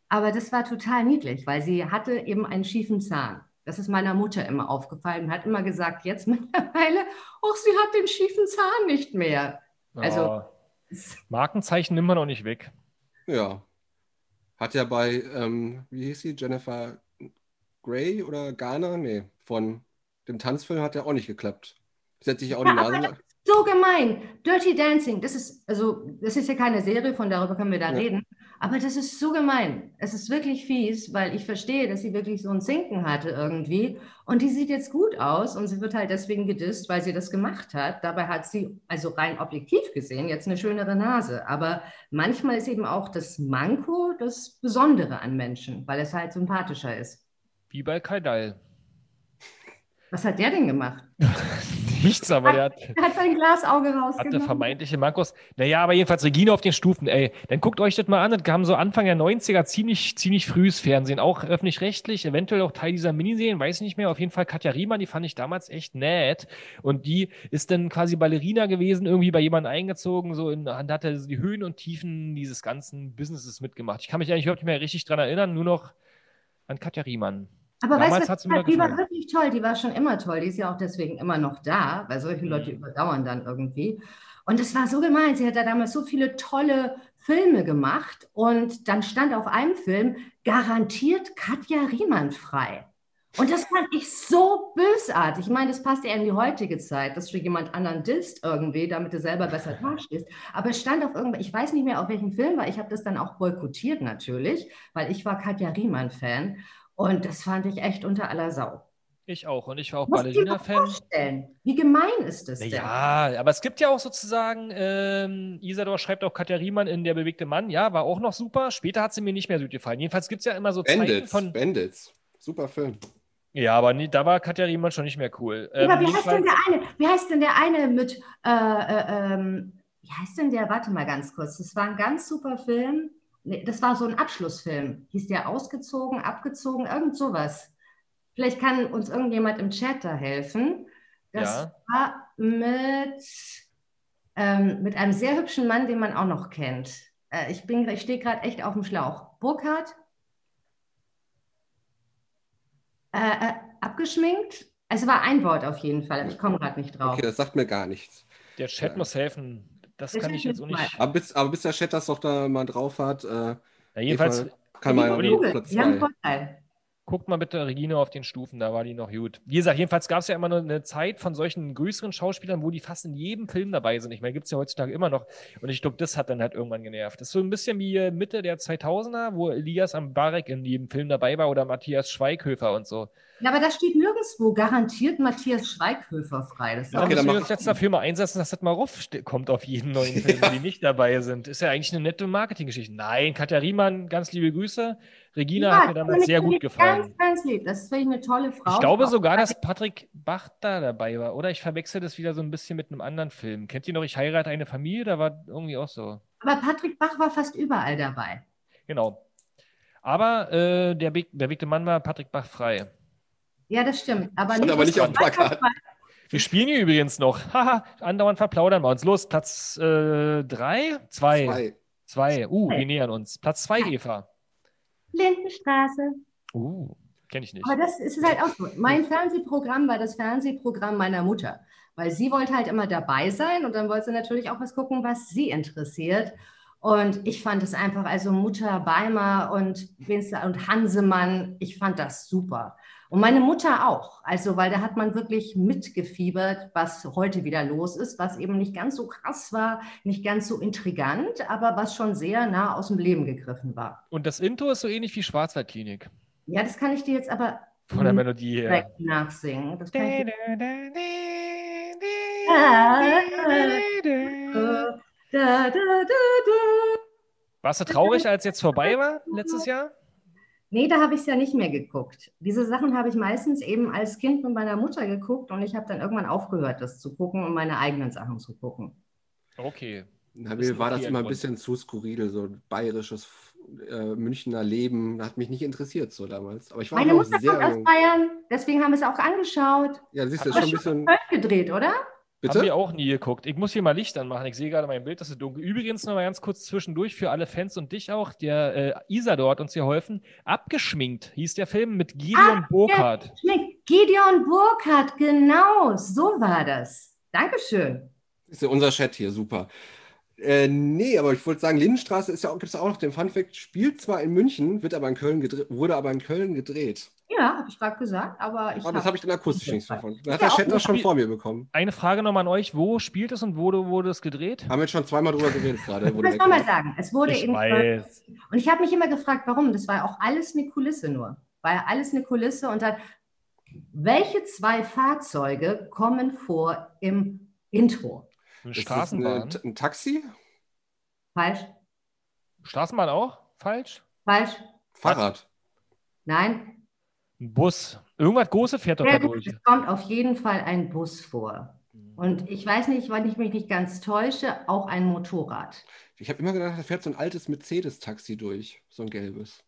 Aber das war total niedlich, weil sie hatte eben einen schiefen Zahn. Das ist meiner Mutter immer aufgefallen und hat immer gesagt, jetzt mittlerweile, oh, sie hat den schiefen Zahn nicht mehr. Also oh. Markenzeichen nimmt man auch nicht weg. Ja. Hat ja bei, ähm, wie hieß sie, Jennifer Grey oder Garner? Nee, von dem Tanzfilm hat ja auch nicht geklappt. Setze ich auch ja, die Nase. So gemein. Dirty Dancing, das ist, also, das ist ja keine Serie, von darüber können wir da ja. reden. Aber das ist so gemein. Es ist wirklich fies, weil ich verstehe, dass sie wirklich so ein Zinken hatte irgendwie. Und die sieht jetzt gut aus und sie wird halt deswegen gedisst, weil sie das gemacht hat. Dabei hat sie, also rein objektiv gesehen, jetzt eine schönere Nase. Aber manchmal ist eben auch das Manko das Besondere an Menschen, weil es halt sympathischer ist. Wie bei Kaidal. Was hat der denn gemacht? Nichts, aber der hat, Er hat sein Glasauge rausgenommen. vermeintliche Markus. Naja, aber jedenfalls Regina auf den Stufen, ey. Dann guckt euch das mal an. Das kam so Anfang der 90er ziemlich, ziemlich frühes Fernsehen. Auch öffentlich-rechtlich, eventuell auch Teil dieser Miniserien, weiß nicht mehr. Auf jeden Fall Katja Riemann, die fand ich damals echt nett. Und die ist dann quasi Ballerina gewesen, irgendwie bei jemandem eingezogen, so in, und hatte so die Höhen und Tiefen dieses ganzen Businesses mitgemacht. Ich kann mich eigentlich überhaupt nicht mehr richtig dran erinnern, nur noch an Katja Riemann. Aber Damals weißt du, mal die war wirklich toll, die war schon immer toll. Die ist ja auch deswegen immer noch da, weil solche Leute Mhm. überdauern dann irgendwie. Und es war so gemein. Sie hat da damals so viele tolle Filme gemacht und dann stand auf einem Film garantiert Katja Riemann frei. Und das fand ich so bösartig. Ich meine, das passt ja in die heutige Zeit, dass du jemand anderen disst irgendwie, damit du selber besser dastehst. Aber es stand auf irgendwas, ich weiß nicht mehr, auf welchem Film war. Ich habe das dann auch boykottiert natürlich, weil ich war Katja Riemann-Fan. Und das fand ich echt unter aller Sau. Ich auch. Und ich war auch Ballerina-Fan. wie gemein ist das denn? Ja, aber es gibt ja auch sozusagen, ähm, Isador schreibt auch Katja Riemann in Der bewegte Mann, ja, war auch noch super. Später hat sie mir nicht mehr so gefallen. Jedenfalls gibt es ja immer so Zeiten Bandits. von. Bandits. Super Film. Ja, aber nie, da war Katja Riemann schon nicht mehr cool. Ähm, Aber wie heißt denn der eine? Wie heißt denn der eine mit, äh, äh, ähm, wie heißt denn der? Warte mal ganz kurz. Das war ein ganz super Film. Nee, das war so ein Abschlussfilm. Hieß der ausgezogen, abgezogen, irgend sowas. Vielleicht kann uns irgendjemand im Chat da helfen. Das Ja. war mit, ähm, mit einem sehr hübschen Mann, den man auch noch kennt. Äh, ich bin, ich stehe gerade echt auf dem Schlauch. Burkhardt? Äh, äh, abgeschminkt? Es war ein Wort auf jeden Fall, aber ich komme gerade nicht drauf. Okay, das sagt mir gar nichts. Der Chat Ja. muss helfen. Das kann ich jetzt auch nicht. Aber bis, aber bis der Chat das doch da mal drauf hat, äh, Ja, jedenfalls, Eva, kann man ja Platz die haben einen zwei. Vorteil. Guckt mal bitte Regine auf den Stufen, da war die noch gut. Wie gesagt, jedenfalls gab es ja immer nur eine Zeit von solchen größeren Schauspielern, wo die fast in jedem Film dabei sind. Ich meine, gibt es ja heutzutage immer noch. Und ich glaube, das hat dann halt irgendwann genervt. Das ist so ein bisschen wie äh, Mitte der 2000er, wo Elias Ambarek in jedem Film dabei war oder Matthias Schweighöfer und so. Ja, aber da steht nirgendwo garantiert Matthias Schweighöfer frei. Das ist Da Okay, dann müssen wir uns jetzt dafür mal einsetzen, dass das mal raufkommt auf jeden neuen Film, wo die nicht dabei sind. Ist ja eigentlich eine nette Marketinggeschichte. Nein, Katja Riemann, ganz liebe Grüße. Regina Ja, hat mir damals sehr gut gefallen. Ganz, ganz lieb. Das ist wirklich eine tolle Frau. Ich glaube sogar, dass Patrick Bach da dabei war. Oder ich verwechsel das wieder so ein bisschen mit einem anderen Film. Kennt ihr noch Ich heirate eine Familie? Da war irgendwie auch so. Aber Patrick Bach war fast überall dabei. Genau. Aber äh, der Be bewegte Mann war Patrick Bach frei. Ja, das stimmt. Aber nicht, aber nicht auf dem Plakat. Wir spielen hier übrigens noch. Haha, andauernd verplaudern wir uns. Los, Platz äh, drei? Zwei. Zwei. Zwei. Uh, wir nähern uns. Platz zwei, Eva. Lindenstraße. Uh, kenne ich nicht. Aber das ist halt auch so. Mein Fernsehprogramm war das Fernsehprogramm meiner Mutter. Weil sie wollte halt immer dabei sein und dann wollte sie natürlich auch was gucken, was sie interessiert. Und ich fand es einfach, also Mutter Beimer und, Winsler und Hansemann, ich fand das super. Und meine Mutter auch. Also, weil da hat man wirklich mitgefiebert, was heute wieder los ist, was eben nicht ganz so krass war, nicht ganz so intrigant, aber was schon sehr nah aus dem Leben gegriffen war. Und das Intro ist so ähnlich wie Schwarzwaldklinik. Ja, das kann ich dir jetzt aber Von der Mhm. Melodie her. direkt nachsingen. Das kann ich dir Da, da, da, da. Warst du traurig, als jetzt vorbei war, letztes Jahr? Nee, da habe ich es ja nicht mehr geguckt. Diese Sachen habe ich meistens eben als Kind mit meiner Mutter geguckt und ich habe dann irgendwann aufgehört, das zu gucken und meine eigenen Sachen zu gucken. Okay. Na, mir war das immer ein bisschen zu skurril, so bayerisches äh, Münchner Leben. Hat mich nicht interessiert so damals. Aber ich war Meine auch Mutter kommt aus. Bayern, deswegen haben wir es auch angeschaut. Ja, siehst du, ist schon ein bisschen. Gedreht, oder? Haben wir Bitte? auch nie geguckt. Ich muss hier mal Licht anmachen. Ich sehe gerade mein Bild, das ist dunkel. Übrigens noch mal ganz kurz zwischendurch für alle Fans und dich auch. Der äh, Isador hat uns geholfen. Abgeschminkt hieß der Film mit Gideon Burkhardt. Schmeckt. Gideon Burkhardt, genau, so war das. Dankeschön. Ist ja unser Chat hier, super. Äh, nee, aber ich wollte sagen, Lindenstraße ist ja auch, gibt es auch noch den Fun Fact, spielt zwar in München, wird aber in Köln gedreht, wurde aber in Köln gedreht. Ja, habe ich gerade gesagt, aber ich Aber das habe ich dann akustisch nicht so von. Da hat Ja, der Chat das schon vor mir bekommen. Eine Frage nochmal an euch. Wo spielt es und wo wurde es gedreht? Haben wir jetzt schon zweimal drüber geredet gerade. Ich muss nochmal sagen, es wurde Ich in weiß. Und ich habe mich immer gefragt, warum? Das war ja auch alles eine Kulisse nur. War ja alles eine Kulisse. Und dann, welche zwei Fahrzeuge kommen vor im Intro? Eine Ist das Straßenbahn. eine, ein Taxi? Falsch, Straßenbahn auch? Falsch? falsch, Fahrrad? nein, Ein Bus. Irgendwas Großes fährt doch Ja, da durch. es kommt auf jeden Fall ein Bus vor. Und ich weiß nicht, wenn ich mich nicht ganz täusche, auch ein Motorrad. Ich habe immer gedacht, da fährt so ein altes Mercedes-Taxi durch, so ein gelbes.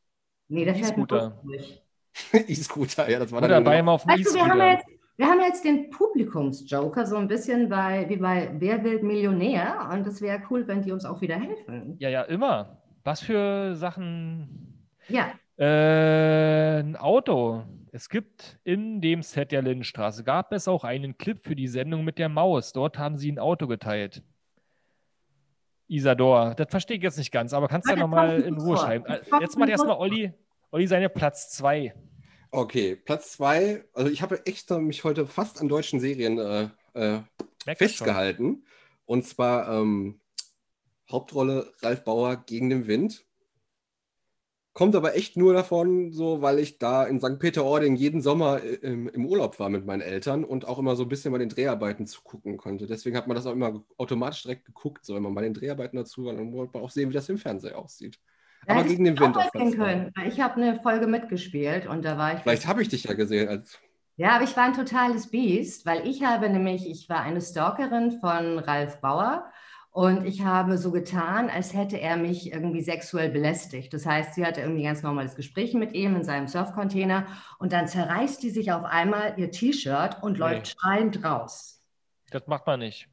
Nee, da fährt ein E-Scooter. Bus durch. E-Scooter, ja, das war Oder dann bei ihm nur auf dem Weißt du, wir haben, ja E-Scooter. jetzt, wir haben jetzt den Publikumsjoker, so ein bisschen bei, wie bei Wer wird Millionär? Und es wäre cool, wenn die uns auch wieder helfen. Ja, ja, immer. Was für Sachen? Ja, Äh, ein Auto. Es gibt in dem Set der Lindenstraße, gab es auch einen Clip für die Sendung mit der Maus. Dort haben sie ein Auto geteilt. Isador, das verstehe ich jetzt nicht ganz, aber kannst du ja nochmal in Ruhe vor. schreiben. Äh, Jetzt macht erstmal. Olli, Olli seine Platz 2. Okay, Platz zwei. Also ich habe echt mich heute fast an deutschen Serien äh, äh, festgehalten. Und zwar ähm, Hauptrolle Ralf Bauer gegen den Wind. Kommt aber echt nur davon, so weil ich da in St. Peter-Ording jeden Sommer äh, im, im Urlaub war mit meinen Eltern und auch immer so ein bisschen bei den Dreharbeiten zugucken konnte. Deswegen hat man das auch immer automatisch direkt geguckt. So, wenn man bei den Dreharbeiten dazu war, dann wollte man auch sehen, wie das im Fernsehen aussieht. Da Aber gegen den Wind auf Platz können. Ich habe eine Folge mitgespielt und da war ich. Vielleicht habe ich dich ja gesehen als Ja, aber ich war ein totales Biest, weil ich habe nämlich, ich war eine Stalkerin von Ralf Bauer und ich habe so getan, als hätte er mich irgendwie sexuell belästigt. Das heißt, sie hatte irgendwie ein ganz normales Gespräch mit ihm in seinem Surfcontainer und dann zerreißt die sich auf einmal ihr T-Shirt und läuft schreiend raus. Das macht man nicht.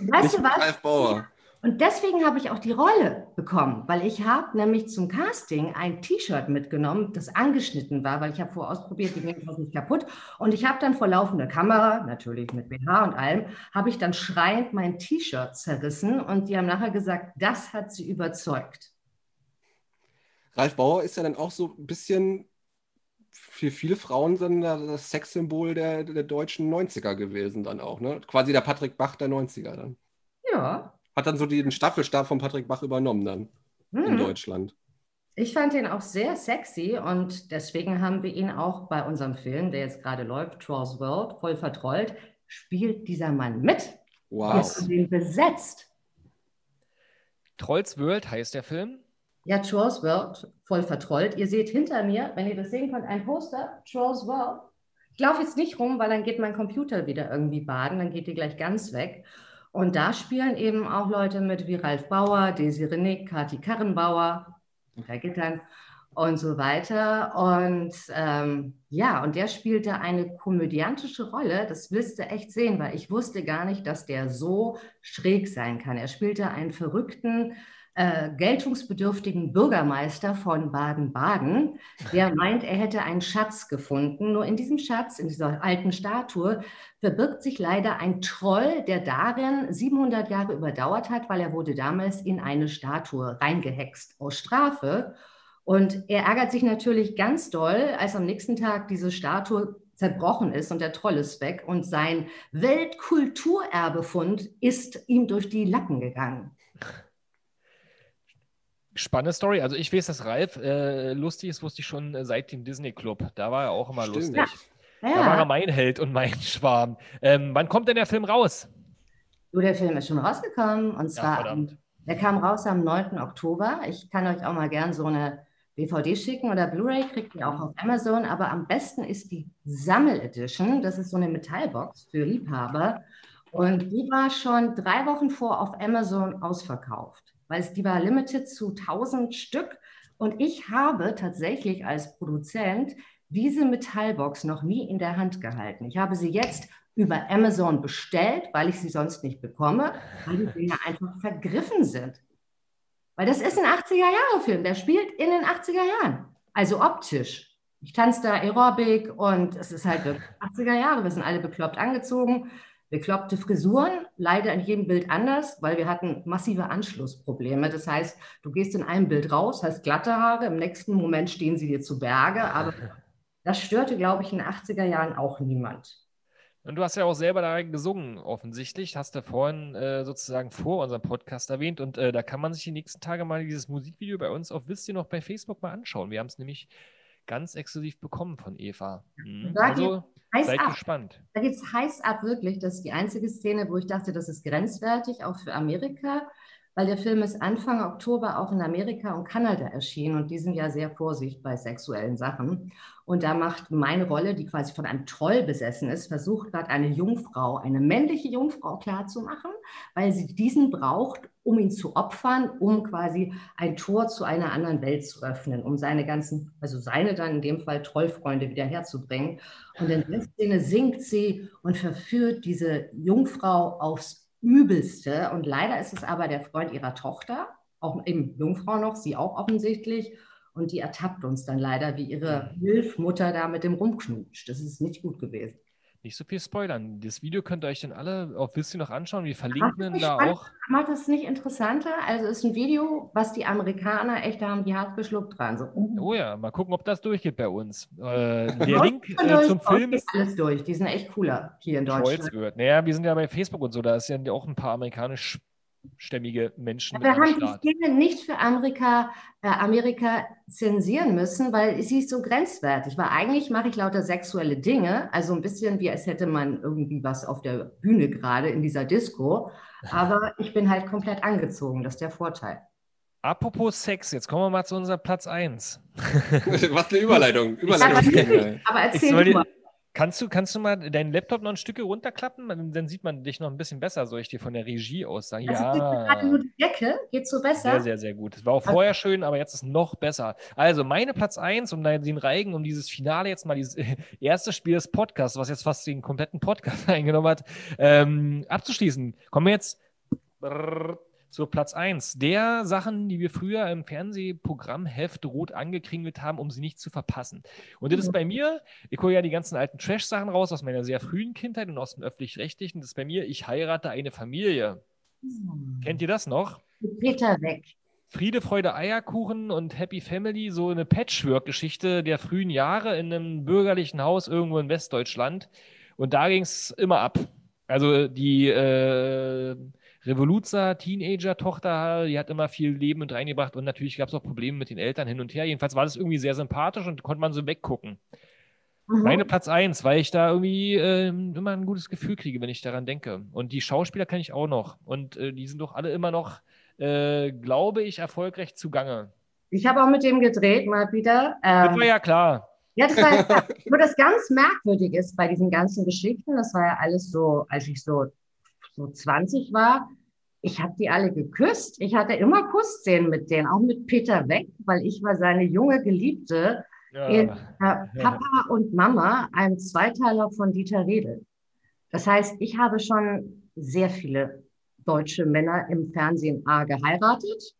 Weißt du was? Ralf Bauer. Und deswegen habe ich auch die Rolle bekommen, weil ich habe nämlich zum Casting ein T-Shirt mitgenommen, das angeschnitten war, weil ich habe vorher ausprobiert, die ging auch nicht kaputt. Und ich habe dann vor laufender Kamera, natürlich mit BH und allem, habe ich dann schreiend mein T-Shirt zerrissen und die haben nachher gesagt, das hat sie überzeugt. Ralf Bauer ist ja dann auch so ein bisschen für viele Frauen dann das Sexsymbol der, der deutschen 90er gewesen dann auch, ne? Quasi der Patrick Bach der 90er dann. Ja. Hat dann so den Staffelstab von Patrick Bach übernommen dann in Mhm. Deutschland. Ich fand ihn auch sehr sexy und deswegen haben wir ihn auch bei unserem Film, der jetzt gerade läuft, Trolls World, voll vertrollt, spielt dieser Mann mit. Wow. haben den besetzt. Trolls World heißt der Film. Ja, Trolls World, voll vertrollt. Ihr seht hinter mir, wenn ihr das sehen könnt, ein Poster, Trolls World. Ich laufe jetzt nicht rum, weil dann geht mein Computer wieder irgendwie baden, dann geht die gleich ganz weg. Und da spielen eben auch Leute mit wie Ralf Bauer, Desi Renick, Kati Karrenbauer, Herr Gittern und so weiter. Und ähm, ja, und der spielte eine komödiantische Rolle. Das willst du echt sehen, weil ich wusste gar nicht, dass der so schräg sein kann. Er spielte einen verrückten, äh, geltungsbedürftigen Bürgermeister von Baden-Baden, der meint, er hätte einen Schatz gefunden. Nur in diesem Schatz, in dieser alten Statue, verbirgt sich leider ein Troll, der darin 700 Jahre überdauert hat, weil er wurde damals in eine Statue reingehext aus Strafe. Und er ärgert sich natürlich ganz doll, als am nächsten Tag diese Statue zerbrochen ist und der Troll ist weg und sein Weltkulturerbefund ist ihm durch die Lappen gegangen. Spannende Story. Also ich weiß, dass Ralf äh, lustig ist, wusste ich schon äh, seit dem Disney Club. Da war er auch immer Stimmt. lustig. Da war er Ja, mein Held und mein Schwarm. Ähm, wann kommt denn der Film raus? du, der Film ist schon rausgekommen und Ja, zwar, verdammt. der kam raus am 9. Oktober. Ich kann euch auch mal gern so eine DVD schicken oder Blu-ray, kriegt ihr auch auf Amazon, aber am besten ist die Sammel-Edition. Das ist so eine Metallbox für Liebhaber und die war schon drei Wochen vor auf Amazon ausverkauft, weil es, die war limited zu 1000 Stück und ich habe tatsächlich als Produzent diese Metallbox noch nie in der Hand gehalten. Ich habe sie jetzt über Amazon bestellt, weil ich sie sonst nicht bekomme, weil die Dinge einfach vergriffen sind. Weil das ist ein 80er-Jahre-Film, der spielt in den 80er Jahren. Also optisch. Ich tanze da Aerobic und es ist halt wirklich 80er Jahre. Wir sind alle bekloppt angezogen, bekloppte Frisuren, leider in jedem Bild anders, weil wir hatten massive Anschlussprobleme. Das heißt, du gehst in einem Bild raus, hast glatte Haare, im nächsten Moment stehen sie dir zu Berge, aber das störte, glaube ich, in den 80er Jahren auch niemand. Und du hast ja auch selber da gesungen, offensichtlich. Hast du vorhin äh, sozusagen vor unserem Podcast erwähnt. Und äh, da kann man sich die nächsten Tage mal dieses Musikvideo bei uns auf Wisst ihr noch bei Facebook mal anschauen. Wir haben es nämlich ganz exklusiv bekommen von Eva. Mhm. Also Heiß seid ab. gespannt. Da geht's heiß ab, wirklich. Das ist die einzige Szene, wo ich dachte, das ist grenzwertig, auch für Amerika. Weil der Film ist Anfang Oktober auch in Amerika und Kanada erschienen und die sind ja sehr vorsichtig bei sexuellen Sachen. Und da macht meine Rolle, die quasi von einem Troll besessen ist, versucht gerade eine Jungfrau, eine männliche Jungfrau klarzumachen, weil sie diesen braucht, um ihn zu opfern, um quasi ein Tor zu einer anderen Welt zu öffnen, um seine ganzen, also seine dann in dem Fall Trollfreunde wieder herzubringen. Und in der Szene singt sie und verführt diese Jungfrau aufs Übelste. Und leider ist es aber der Freund ihrer Tochter, auch eben Jungfrau noch, sie auch offensichtlich. Und die ertappt uns dann leider, wie ihre Hilfmutter da mit dem rumknutscht. Das ist nicht gut gewesen. Nicht so viel spoilern. Das Video könnt ihr euch dann alle auf Wissi noch anschauen. Wir verlinken da spannend. auch. Macht es nicht interessanter? Also ist ein Video, was die Amerikaner echt da haben die hart geschluckt dran. So, uh. Oh ja, mal gucken, ob das durchgeht bei uns. Äh, der Link äh, zum Film ist alles durch. Die sind echt cooler hier in Deutschland. Naja, wir sind ja bei Facebook und so, da ist ja auch ein paar amerikanisch stämmige Menschen. Wir haben die Szene nicht für Amerika, äh, Amerika zensieren müssen, weil sie ist so grenzwertig. Weil eigentlich mache ich lauter sexuelle Dinge, also ein bisschen wie als hätte man irgendwie was auf der Bühne gerade in dieser Disco. Aber ich bin halt komplett angezogen, das ist der Vorteil. Apropos Sex, jetzt kommen wir mal zu unserer Platz 1. Was eine Überleitung. Überleitung. aber erzähl du mal. Kannst du, kannst du mal deinen Laptop noch ein Stück runterklappen? Dann sieht man dich noch ein bisschen besser, soll ich dir von der Regie aus sagen. Also ja. gerade nur die Decke, geht so besser. Sehr, sehr, sehr gut. Es war auch vorher schön, aber jetzt ist es noch besser. Also meine Platz 1, um den Reigen, um dieses Finale jetzt mal, dieses erste Spiel des Podcasts, was jetzt fast den kompletten Podcast eingenommen hat, ähm, abzuschließen. Kommen wir jetzt brrr, zur Platz 1 der Sachen, die wir früher im Fernsehprogrammheft rot angekringelt haben, um sie nicht zu verpassen. Und das ist bei mir, ich hole ja die ganzen alten Trash-Sachen raus aus meiner sehr frühen Kindheit und aus dem öffentlich-rechtlichen. Das ist bei mir, ich heirate eine Familie. Hm. Kennt ihr das noch? Peter weg. Friede, Freude, Eierkuchen und Happy Family, so eine Patchwork-Geschichte der frühen Jahre in einem bürgerlichen Haus irgendwo in Westdeutschland. Und da ging es immer ab. Also die äh, Revoluzer, Teenager-Tochter, die hat immer viel Leben mit reingebracht und natürlich gab es auch Probleme mit den Eltern hin und her. Jedenfalls war das irgendwie sehr sympathisch und konnte man so weggucken. Mhm. Meine Platz 1, weil ich da irgendwie äh, immer ein gutes Gefühl kriege, wenn ich daran denke. Und die Schauspieler kenne ich auch noch. Und äh, die sind doch alle immer noch, äh, glaube ich, erfolgreich zugange. Ich habe auch mit dem gedreht, mal wieder. Ähm, das war ja klar. Ja, das war ja klar. Nur das ganz Merkwürdige ist bei diesen ganzen Geschichten, das war ja alles so, als ich so so 20 war, ich habe die alle geküsst. Ich hatte immer Kussszenen mit denen, auch mit Peter Weck, weil ich war seine junge Geliebte ja. in äh, Papa und Mama, einem Zweiteiler von Dieter Redel. Das heißt, ich habe schon sehr viele deutsche Männer im Fernsehen A geheiratet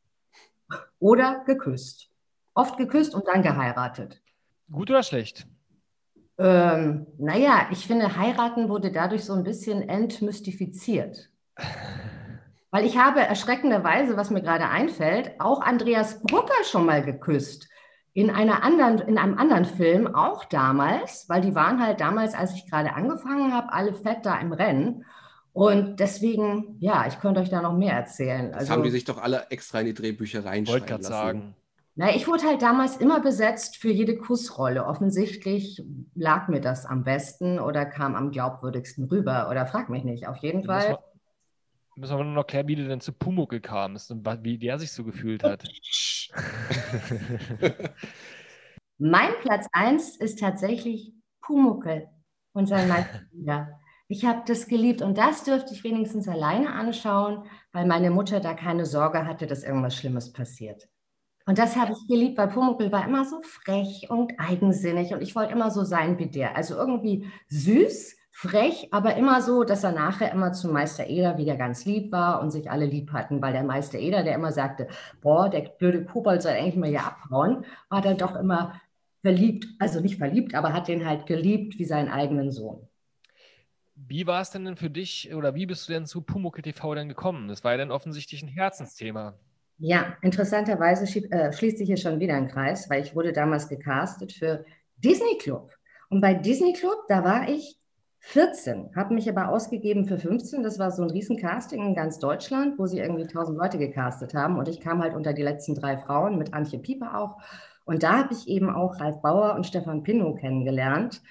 oder geküsst. Oft geküsst und dann geheiratet. Gut oder schlecht? Ähm, naja, ich finde, heiraten wurde dadurch so ein bisschen entmystifiziert. Weil ich habe erschreckenderweise, was mir gerade einfällt, auch Andreas Brucker schon mal geküsst. In, einer anderen, in einem anderen Film, auch damals, weil die waren halt damals, als ich gerade angefangen habe, alle fett da im Rennen. Und deswegen, ja, ich könnte euch da noch mehr erzählen. Das also, haben die sich doch alle extra in die Drehbücher reinschreiben Wollte gerade sagen. Na, ich wurde halt damals immer besetzt für jede Kussrolle. Offensichtlich lag mir das am besten oder kam am glaubwürdigsten rüber. Oder frag mich nicht. Auf jeden Fall. Müssen wir, müssen wir nur noch klären, wie du denn zu Pumuckl kamst und wie der sich so gefühlt hat. mein Platz 1 ist tatsächlich Pumuckl und sein Meister. Ich habe das geliebt und das dürfte ich wenigstens alleine anschauen, weil meine Mutter da keine Sorge hatte, dass irgendwas Schlimmes passiert. Und das habe ich geliebt, weil Pumuckl war immer so frech und eigensinnig und ich wollte immer so sein wie der. Also irgendwie süß, frech, aber immer so, dass er nachher immer zu Meister Eder wieder ganz lieb war und sich alle lieb hatten, weil der Meister Eder, der immer sagte, boah, der blöde Kobold soll eigentlich mal hier abhauen, war dann doch immer verliebt, also nicht verliebt, aber hat den halt geliebt wie seinen eigenen Sohn. Wie war es denn, denn für dich oder wie bist du denn zu Pumuckl TV denn gekommen? Das war ja dann offensichtlich ein Herzensthema. Ja, interessanterweise äh, schließt sich hier schon wieder ein Kreis, weil ich wurde damals gecastet für Disney Club. Und bei Disney Club, da war ich 14, habe mich aber ausgegeben für 15. Das war so ein Riesencasting in ganz Deutschland, wo sie irgendwie 1000 Leute gecastet haben. Und ich kam halt unter die letzten drei Frauen mit Antje Pieper auch. Und da habe ich eben auch Ralf Bauer und Stefan Pinnow kennengelernt.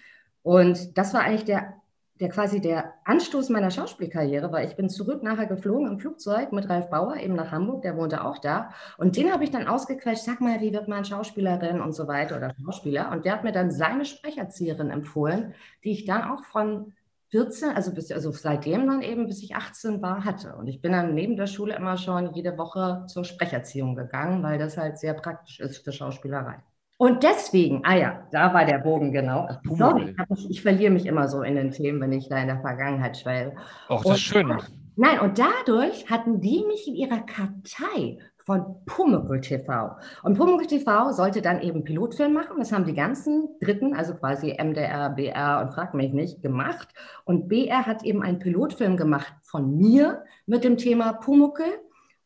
Und das war eigentlich der der quasi der Anstoß meiner Schauspielkarriere, weil ich bin zurück nachher geflogen im Flugzeug mit Ralf Bauer eben nach Hamburg, der wohnte auch da. Und den habe ich dann ausgequetscht, sag mal, wie wird man Schauspielerin und so weiter oder Schauspieler. Und der hat mir dann seine Sprecherzieherin empfohlen, die ich dann auch von 14, also, bis, also seitdem dann eben, bis ich 18 war, hatte. Und ich bin dann neben der Schule immer schon jede Woche zur Sprecherziehung gegangen, weil das halt sehr praktisch ist für Schauspielerei. Und deswegen, ah ja, da war der Bogen genau. Sorry, ich, ich, verliere mich immer so in den Themen, wenn ich da in der Vergangenheit schwelge. Auch das ist schön. Nein, und dadurch hatten die mich in ihrer Kartei von Pumuckl TV. Und Pumuckl TV sollte dann eben Pilotfilm machen. Das haben die ganzen Dritten, also quasi MDR, BR und Frag mich nicht, gemacht. Und BR hat eben einen Pilotfilm gemacht von mir mit dem Thema Pumuckl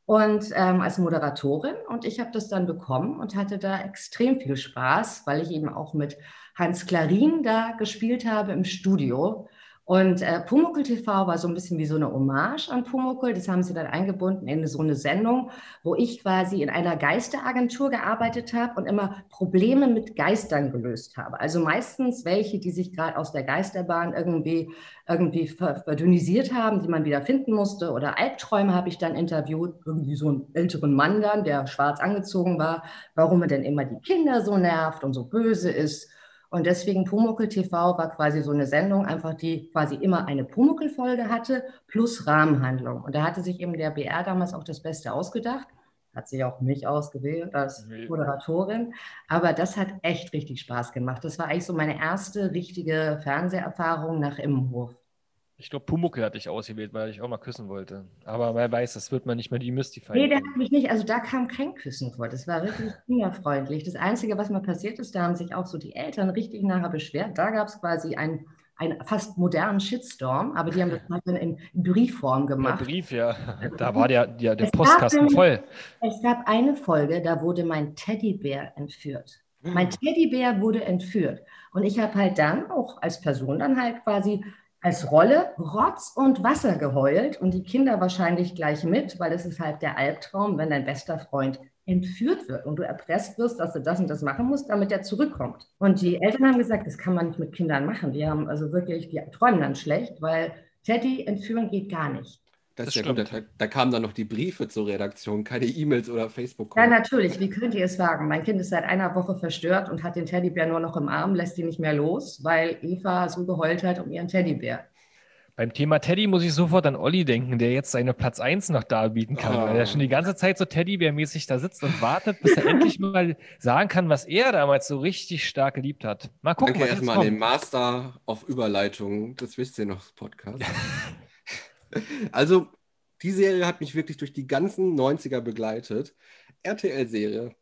und ähm, als Moderatorin. Und ich habe das dann bekommen und hatte da extrem viel Spaß, weil ich eben auch mit Hans Klarin da gespielt habe im Studio. Und äh, Pumuckl TV war so ein bisschen wie so eine Hommage an Pumuckl. Das haben sie dann eingebunden in so eine Sendung, wo ich quasi in einer Geisteragentur gearbeitet habe und immer Probleme mit Geistern gelöst habe. Also meistens welche, die sich gerade aus der Geisterbahn irgendwie, irgendwie verdünnisiert haben, die man wieder finden musste. Oder Albträume habe ich dann interviewt, irgendwie so einen älteren Mann dann, der schwarz angezogen war, warum er denn immer die Kinder so nervt und so böse ist. Und deswegen Pumuckl TV war quasi so eine Sendung, einfach die quasi immer eine Pumuckl-Folge hatte, plus Rahmenhandlung. Und da hatte sich eben der BR damals auch das Beste ausgedacht. Hat sich auch mich ausgewählt als Moderatorin. Aber das hat echt richtig Spaß gemacht. Das war eigentlich so meine erste richtige Fernseherfahrung nach Immenhof. Ich glaube, Pumuckel hatte ich ausgewählt, weil ich auch mal küssen wollte. Aber wer weiß, das wird man nicht mehr die Mystify. Nee, der hat mich nicht. Also da kam kein Küssen vor. Das war wirklich kinderfreundlich. Das Einzige, was mal passiert ist, da haben sich auch so die Eltern richtig nachher beschwert. Da gab es quasi einen, einen fast modernen Shitstorm, aber die haben das mal in, in Briefform gemacht. Der Brief, ja. Da war der, der, der Postkasten gab, voll. Es gab eine Folge, da wurde mein Teddybär entführt. Mein Teddybär wurde entführt. Und ich habe halt dann auch als Person dann halt quasi als Rolle Rotz und Wasser geheult und die Kinder wahrscheinlich gleich mit, weil es ist halt der Albtraum, wenn dein bester Freund entführt wird und du erpresst wirst, dass du das und das machen musst, damit er zurückkommt. Und die Eltern haben gesagt, das kann man nicht mit Kindern machen. Die haben also wirklich, die träumen dann schlecht, weil Teddy entführen geht gar nicht. Das, das ist ja gut. Da, da, kamen dann noch die Briefe zur Redaktion, keine E-Mails oder facebook -Call. Ja, natürlich. Wie könnt ihr es wagen? Mein Kind ist seit einer Woche verstört und hat den Teddybär nur noch im Arm, lässt ihn nicht mehr los, weil Eva so geheult hat um ihren Teddybär. Beim Thema Teddy muss ich sofort an Olli denken, der jetzt seine Platz 1 noch darbieten kann, oh. weil er schon die ganze Zeit so Teddybär-mäßig da sitzt und wartet, bis er endlich mal sagen kann, was er damals so richtig stark geliebt hat. Mal gucken. Danke erstmal an den Master auf Überleitung. Das wisst ihr noch, Podcast. also, die Serie hat mich wirklich durch die ganzen 90er begleitet. RTL-Serie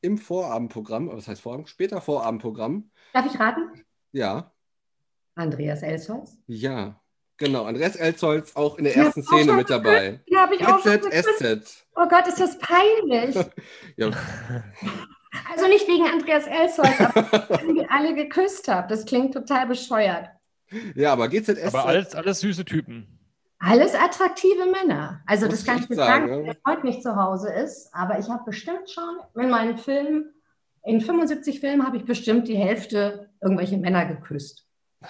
im Vorabendprogramm, was heißt Vorabend? Später Vorabendprogramm. Darf ich raten? Ja. Andreas Elsholz? Ja. Genau, Andreas Elzholz auch in der ersten Szene mit dabei. Ja, habe ich auch SZ. Oh Gott, ist das peinlich. ja. Also nicht wegen Andreas Elzholz, aber weil ihr alle geküsst habt. Das klingt total bescheuert. Ja, aber GZSZ. Aber alles, alles süße Typen. Alles attraktive Männer. Also Muss das kann ich dir sagen, sagen der heute nicht zu Hause ist. Aber ich habe bestimmt schon in meinen Filmen, in 75 Filmen habe ich bestimmt die Hälfte irgendwelche Männer geküsst.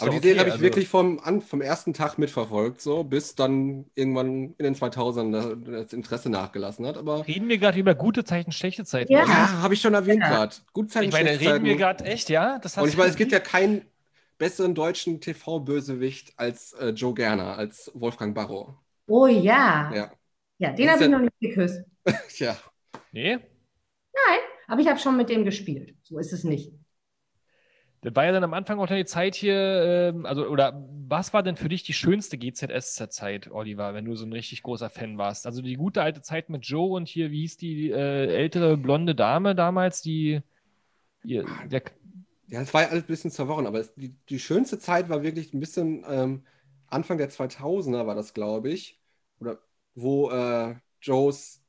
Aber die okay, Serie habe ich also wirklich vom, an, vom ersten Tag mitverfolgt, so bis dann irgendwann in den 2000ern das Interesse nachgelassen hat. Aber reden wir gerade über gute Zeiten, schlechte Zeiten? Ja, ja habe ich schon erwähnt ja. gerade. Gute Zeiten, ich meine, reden Zeiten. wir gerade echt, ja? Und ich meine, es gibt ja keinen besseren deutschen TV-Bösewicht als äh, Joe Gerner, als Wolfgang Barrow. Oh ja. Ja, ja den habe ich noch nicht geküsst. ja. Nee? Nein, aber ich habe schon mit dem gespielt. So ist es nicht. Das war ja dann am Anfang auch deine Zeit hier, ähm, also, oder was war denn für dich die schönste GZSZ-Zeit, Oliver, wenn du so ein richtig großer Fan warst? Also die gute alte Zeit mit Joe und hier, wie hieß die äh, ältere blonde Dame damals, die. die der, ja, es war ja alles ein bisschen zerworren, aber es, die, die schönste Zeit war wirklich ein bisschen ähm, Anfang der 2000er, war das, glaube ich, oder wo äh, Joes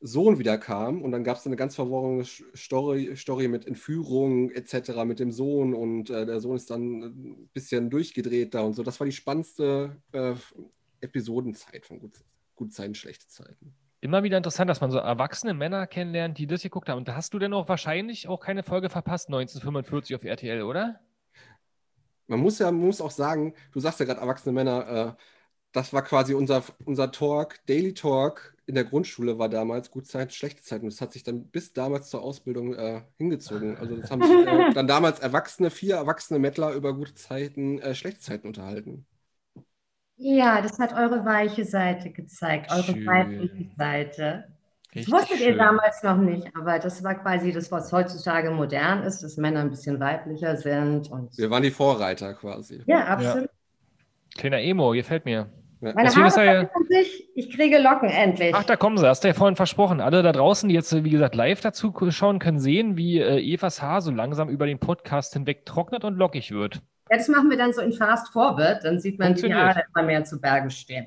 Sohn wieder kam und dann gab es eine ganz verworrene Story, Story mit Entführung etc. mit dem Sohn und äh, der Sohn ist dann ein bisschen durchgedreht da und so. Das war die spannendste äh, Episodenzeit von Gut, Gutzeiten, schlechte Zeiten. Immer wieder interessant, dass man so erwachsene Männer kennenlernt, die das geguckt haben. Und da hast du denn auch wahrscheinlich auch keine Folge verpasst, 1945 auf RTL, oder? man muss ja, man muss auch sagen, du sagst ja gerade erwachsene Männer, äh, das war quasi unser, unser Talk, Daily Talk in der Grundschule war damals gute Zeit, schlechte Zeit. Und das hat sich dann bis damals zur Ausbildung äh, hingezogen. Also das haben sich äh, dann damals Erwachsene, vier erwachsene Mettler über gute Zeiten, äh, schlechte Zeiten unterhalten. Ja, das hat eure weiche Seite gezeigt, eure Schön. weibliche Seite. Das Richtig wusstet ihr schön. damals noch nicht, aber das war quasi das, was heutzutage modern ist, dass Männer ein bisschen weiblicher sind und Wir waren die Vorreiter quasi. ja, absolut. Kleiner Emo, gefällt mir. Meine Deswegen Haare ist ja- sich, ich kriege Locken endlich. Ach, da kommen sie, hast du ja vorhin versprochen. Alle da draußen, die jetzt, äh, wie gesagt, live dazu schauen, können sehen, wie äh, Evas Haar so langsam über den Podcast hinweg trocknet und lockig wird. Ja, das machen wir dann so in Fast Forward, dann sieht man die. Haare immer mehr zu Berge stehen.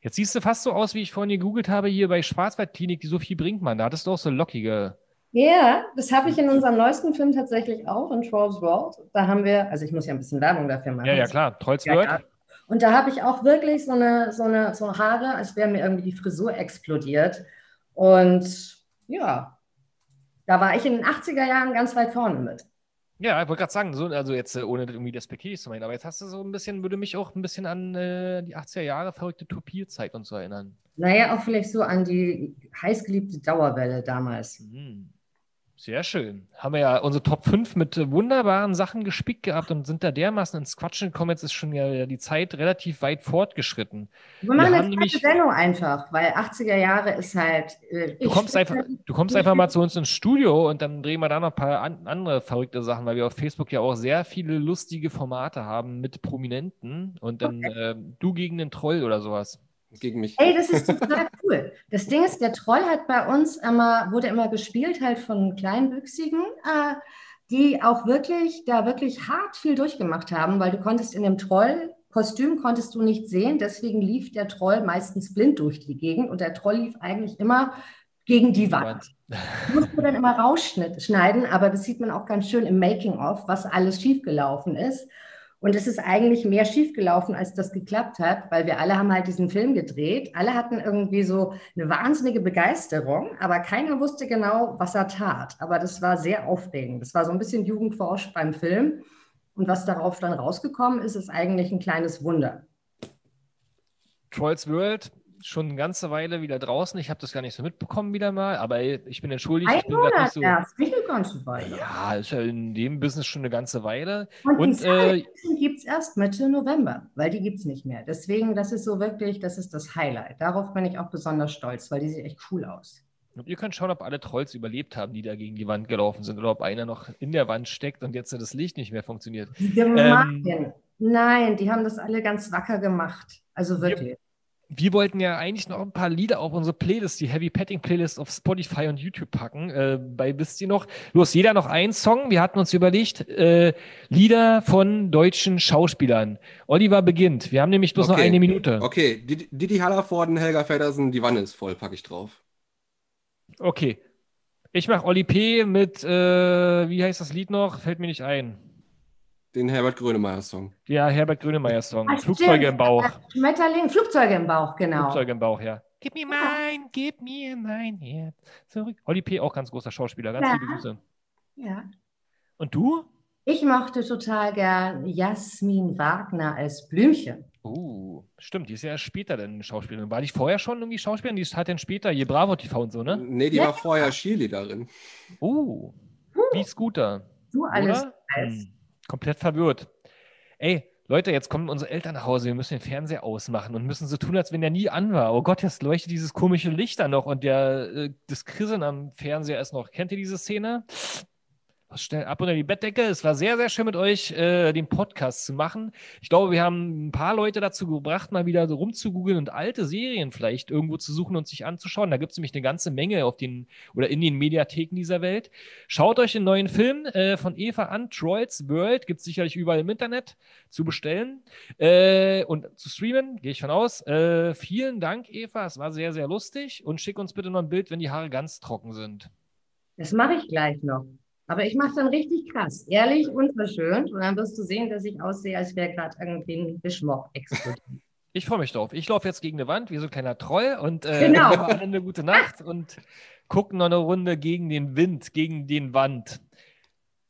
Jetzt siehst du fast so aus, wie ich vorhin gegoogelt habe, hier bei Schwarzwaldklinik, die Sophie Brinkmann. Da hattest du auch so lockige. Ja, das habe ich in unserem neuesten Film tatsächlich auch, in Trolls World. Da haben wir, also ich muss ja ein bisschen Werbung dafür machen. Ja, ja, klar. Trolls World. ja. Und da habe ich auch wirklich so eine, so eine so Haare, als wäre mir irgendwie die Frisur explodiert. Und ja, da war ich in den 80er Jahren ganz weit vorne mit. Ja, ich wollte gerade sagen, so, also jetzt äh, ohne das irgendwie despektierlich zu meinen, aber jetzt hast du so ein bisschen, würde mich auch ein bisschen an äh, die 80er Jahre verrückte Topierzeit und so erinnern. Naja, auch vielleicht so an die heißgeliebte Dauerwelle damals. Mhm. Sehr schön. Haben wir ja unsere Top 5 mit äh, wunderbaren Sachen gespickt gehabt und sind da dermaßen ins Quatschen gekommen. Jetzt ist schon ja die Zeit relativ weit fortgeschritten. Wir machen haben eine zweite Sendung einfach, weil 80er Jahre ist halt. äh, Du ich- kommst einfach, du kommst einfach mal zu uns ins Studio und dann drehen wir da noch ein paar an, andere verrückte Sachen, weil wir auf Facebook ja auch sehr viele lustige Formate haben mit Prominenten und dann ähm, du gegen den Troll oder sowas. Gegen mich. Ey, das ist total cool. Das Ding ist, der Troll hat bei uns immer, wurde immer gespielt halt von Kleinwüchsigen, äh, die auch wirklich, da wirklich hart viel durchgemacht haben, weil du konntest in dem Troll-Kostüm konntest du nicht sehen, deswegen lief der Troll meistens blind durch die Gegend und der Troll lief eigentlich immer gegen die Wand. musst du dann immer rausschneiden, aber das sieht man auch ganz schön im Making-of, was alles schiefgelaufen ist. Und es ist eigentlich mehr schiefgelaufen, als das geklappt hat, weil wir alle haben halt diesen Film gedreht. Alle hatten irgendwie so eine wahnsinnige Begeisterung, aber keiner wusste genau, was er tat. Aber das war sehr aufregend. Das war so ein bisschen Jugendforsch beim Film. Und was darauf dann rausgekommen ist, ist eigentlich ein kleines Wunder. Trolls World schon eine ganze Weile wieder draußen. Ich habe das gar nicht so mitbekommen wieder mal, aber ich bin entschuldigt. Ein ich bin Monat so. erst, nicht eine ganze Weile. Ja, ist ja in dem Business schon eine ganze Weile. Und, Und, die äh, gibt es erst Mitte November, weil die gibt es nicht mehr. Deswegen, das ist so wirklich, das ist das Highlight. Darauf bin ich auch besonders stolz, weil die sieht echt cool aus. Und ihr könnt schauen, ob alle Trolls überlebt haben, die da gegen die Wand gelaufen sind, oder ob einer noch in der Wand steckt und jetzt das Licht nicht mehr funktioniert. Die. Ähm, Nein, die haben das alle ganz wacker gemacht. Also wirklich. Wir wollten ja eigentlich noch ein paar Lieder auf unsere Playlist, die Heavy Petting Playlist auf Spotify und YouTube packen. Äh, bei wisst ihr noch? Los, jeder noch einen Song. Wir hatten uns überlegt, äh, Lieder von deutschen Schauspielern. Oliver beginnt. Wir haben nämlich bloß noch Okay. eine Minute. Okay, Didi Didi Hallervorden, Helga Feddersen, die Wanne ist voll, packe ich drauf. Okay. Ich mache Oli P. mit, äh, wie heißt das Lied noch? Fällt mir nicht ein. Den Herbert Grönemeyer-Song. Ja, Herbert Grönemeyer-Song. Ah, Flugzeuge stimmt. im Bauch. Schmetterling, Flugzeuge im Bauch, genau. Flugzeuge im Bauch, ja. Gib mir mein, gib mir mein Herz zurück. Oli P., auch ganz großer Schauspieler. Ganz Ja. liebe Grüße. Ja. Und du? Ich mochte total gern Jasmin Wagner als Blümchen. Uh, stimmt, die ist ja erst später dann Schauspielerin. War die vorher schon irgendwie Schauspielerin? Die hat dann später Je Bravo TV und so, ne? Nee, die Ja. war vorher Cheerleaderin. Uh, wie Scooter. Du alles. Oder? weiß. Hm, komplett verwirrt. Ey, Leute, jetzt kommen unsere Eltern nach Hause. Wir müssen den Fernseher ausmachen und müssen so tun, als wenn der nie an war. Oh Gott, jetzt leuchtet dieses komische Licht da noch und der, äh, das Krisseln am Fernseher ist noch. Kennt ihr diese Szene? Schnell ab unter die Bettdecke. Es war sehr, sehr schön mit euch, äh, den Podcast zu machen. Ich glaube, wir haben ein paar Leute dazu gebracht, mal wieder so rumzugoogeln und alte Serien vielleicht irgendwo zu suchen und sich anzuschauen. Da gibt es nämlich eine ganze Menge auf den oder in den Mediatheken dieser Welt. Schaut euch den neuen Film äh, von Eva an, Troy's World, gibt es sicherlich überall im Internet zu bestellen äh, und zu streamen, gehe ich von aus. Äh, vielen Dank, Eva, es war sehr, sehr lustig und schick uns bitte noch ein Bild, wenn die Haare ganz trocken sind. Das mache ich gleich noch. Aber ich mache dann richtig krass, ehrlich, unverschönt. Und dann wirst du sehen, dass ich aussehe, als wäre gerade irgendwie ein Bischmock explodiert. Ich freue mich drauf. Ich laufe jetzt gegen eine Wand, wie so ein kleiner Troll und äh, Genau. eine gute Nacht und gucken noch eine Runde gegen den Wind, gegen den Wand.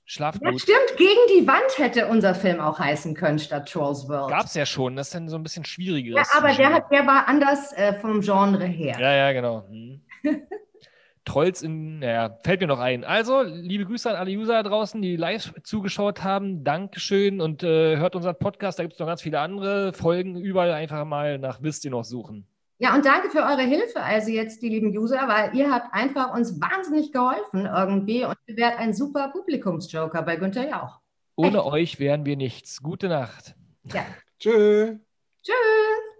Schlaft Ja, gut. stimmt, gegen die Wand hätte unser Film auch heißen können statt Trolls World. Gab es ja schon, das ist dann so ein bisschen schwieriger. ja, aber der, hat, der war anders äh, vom Genre her. Ja, ja, genau. Hm. Trolls in, naja, fällt mir noch ein. Also, liebe Grüße an alle User da draußen, die live zugeschaut haben. Dankeschön und äh, hört unseren Podcast. Da gibt es noch ganz viele andere Folgen. Überall einfach mal nach Wisst ihr noch suchen. Ja, und danke für eure Hilfe, also jetzt die lieben User, weil ihr habt einfach uns wahnsinnig geholfen irgendwie und ihr werdet ein super Publikumsjoker bei Günther Jauch. Ohne euch wären wir nichts. Gute Nacht. Ja. Tschö. Tschüss.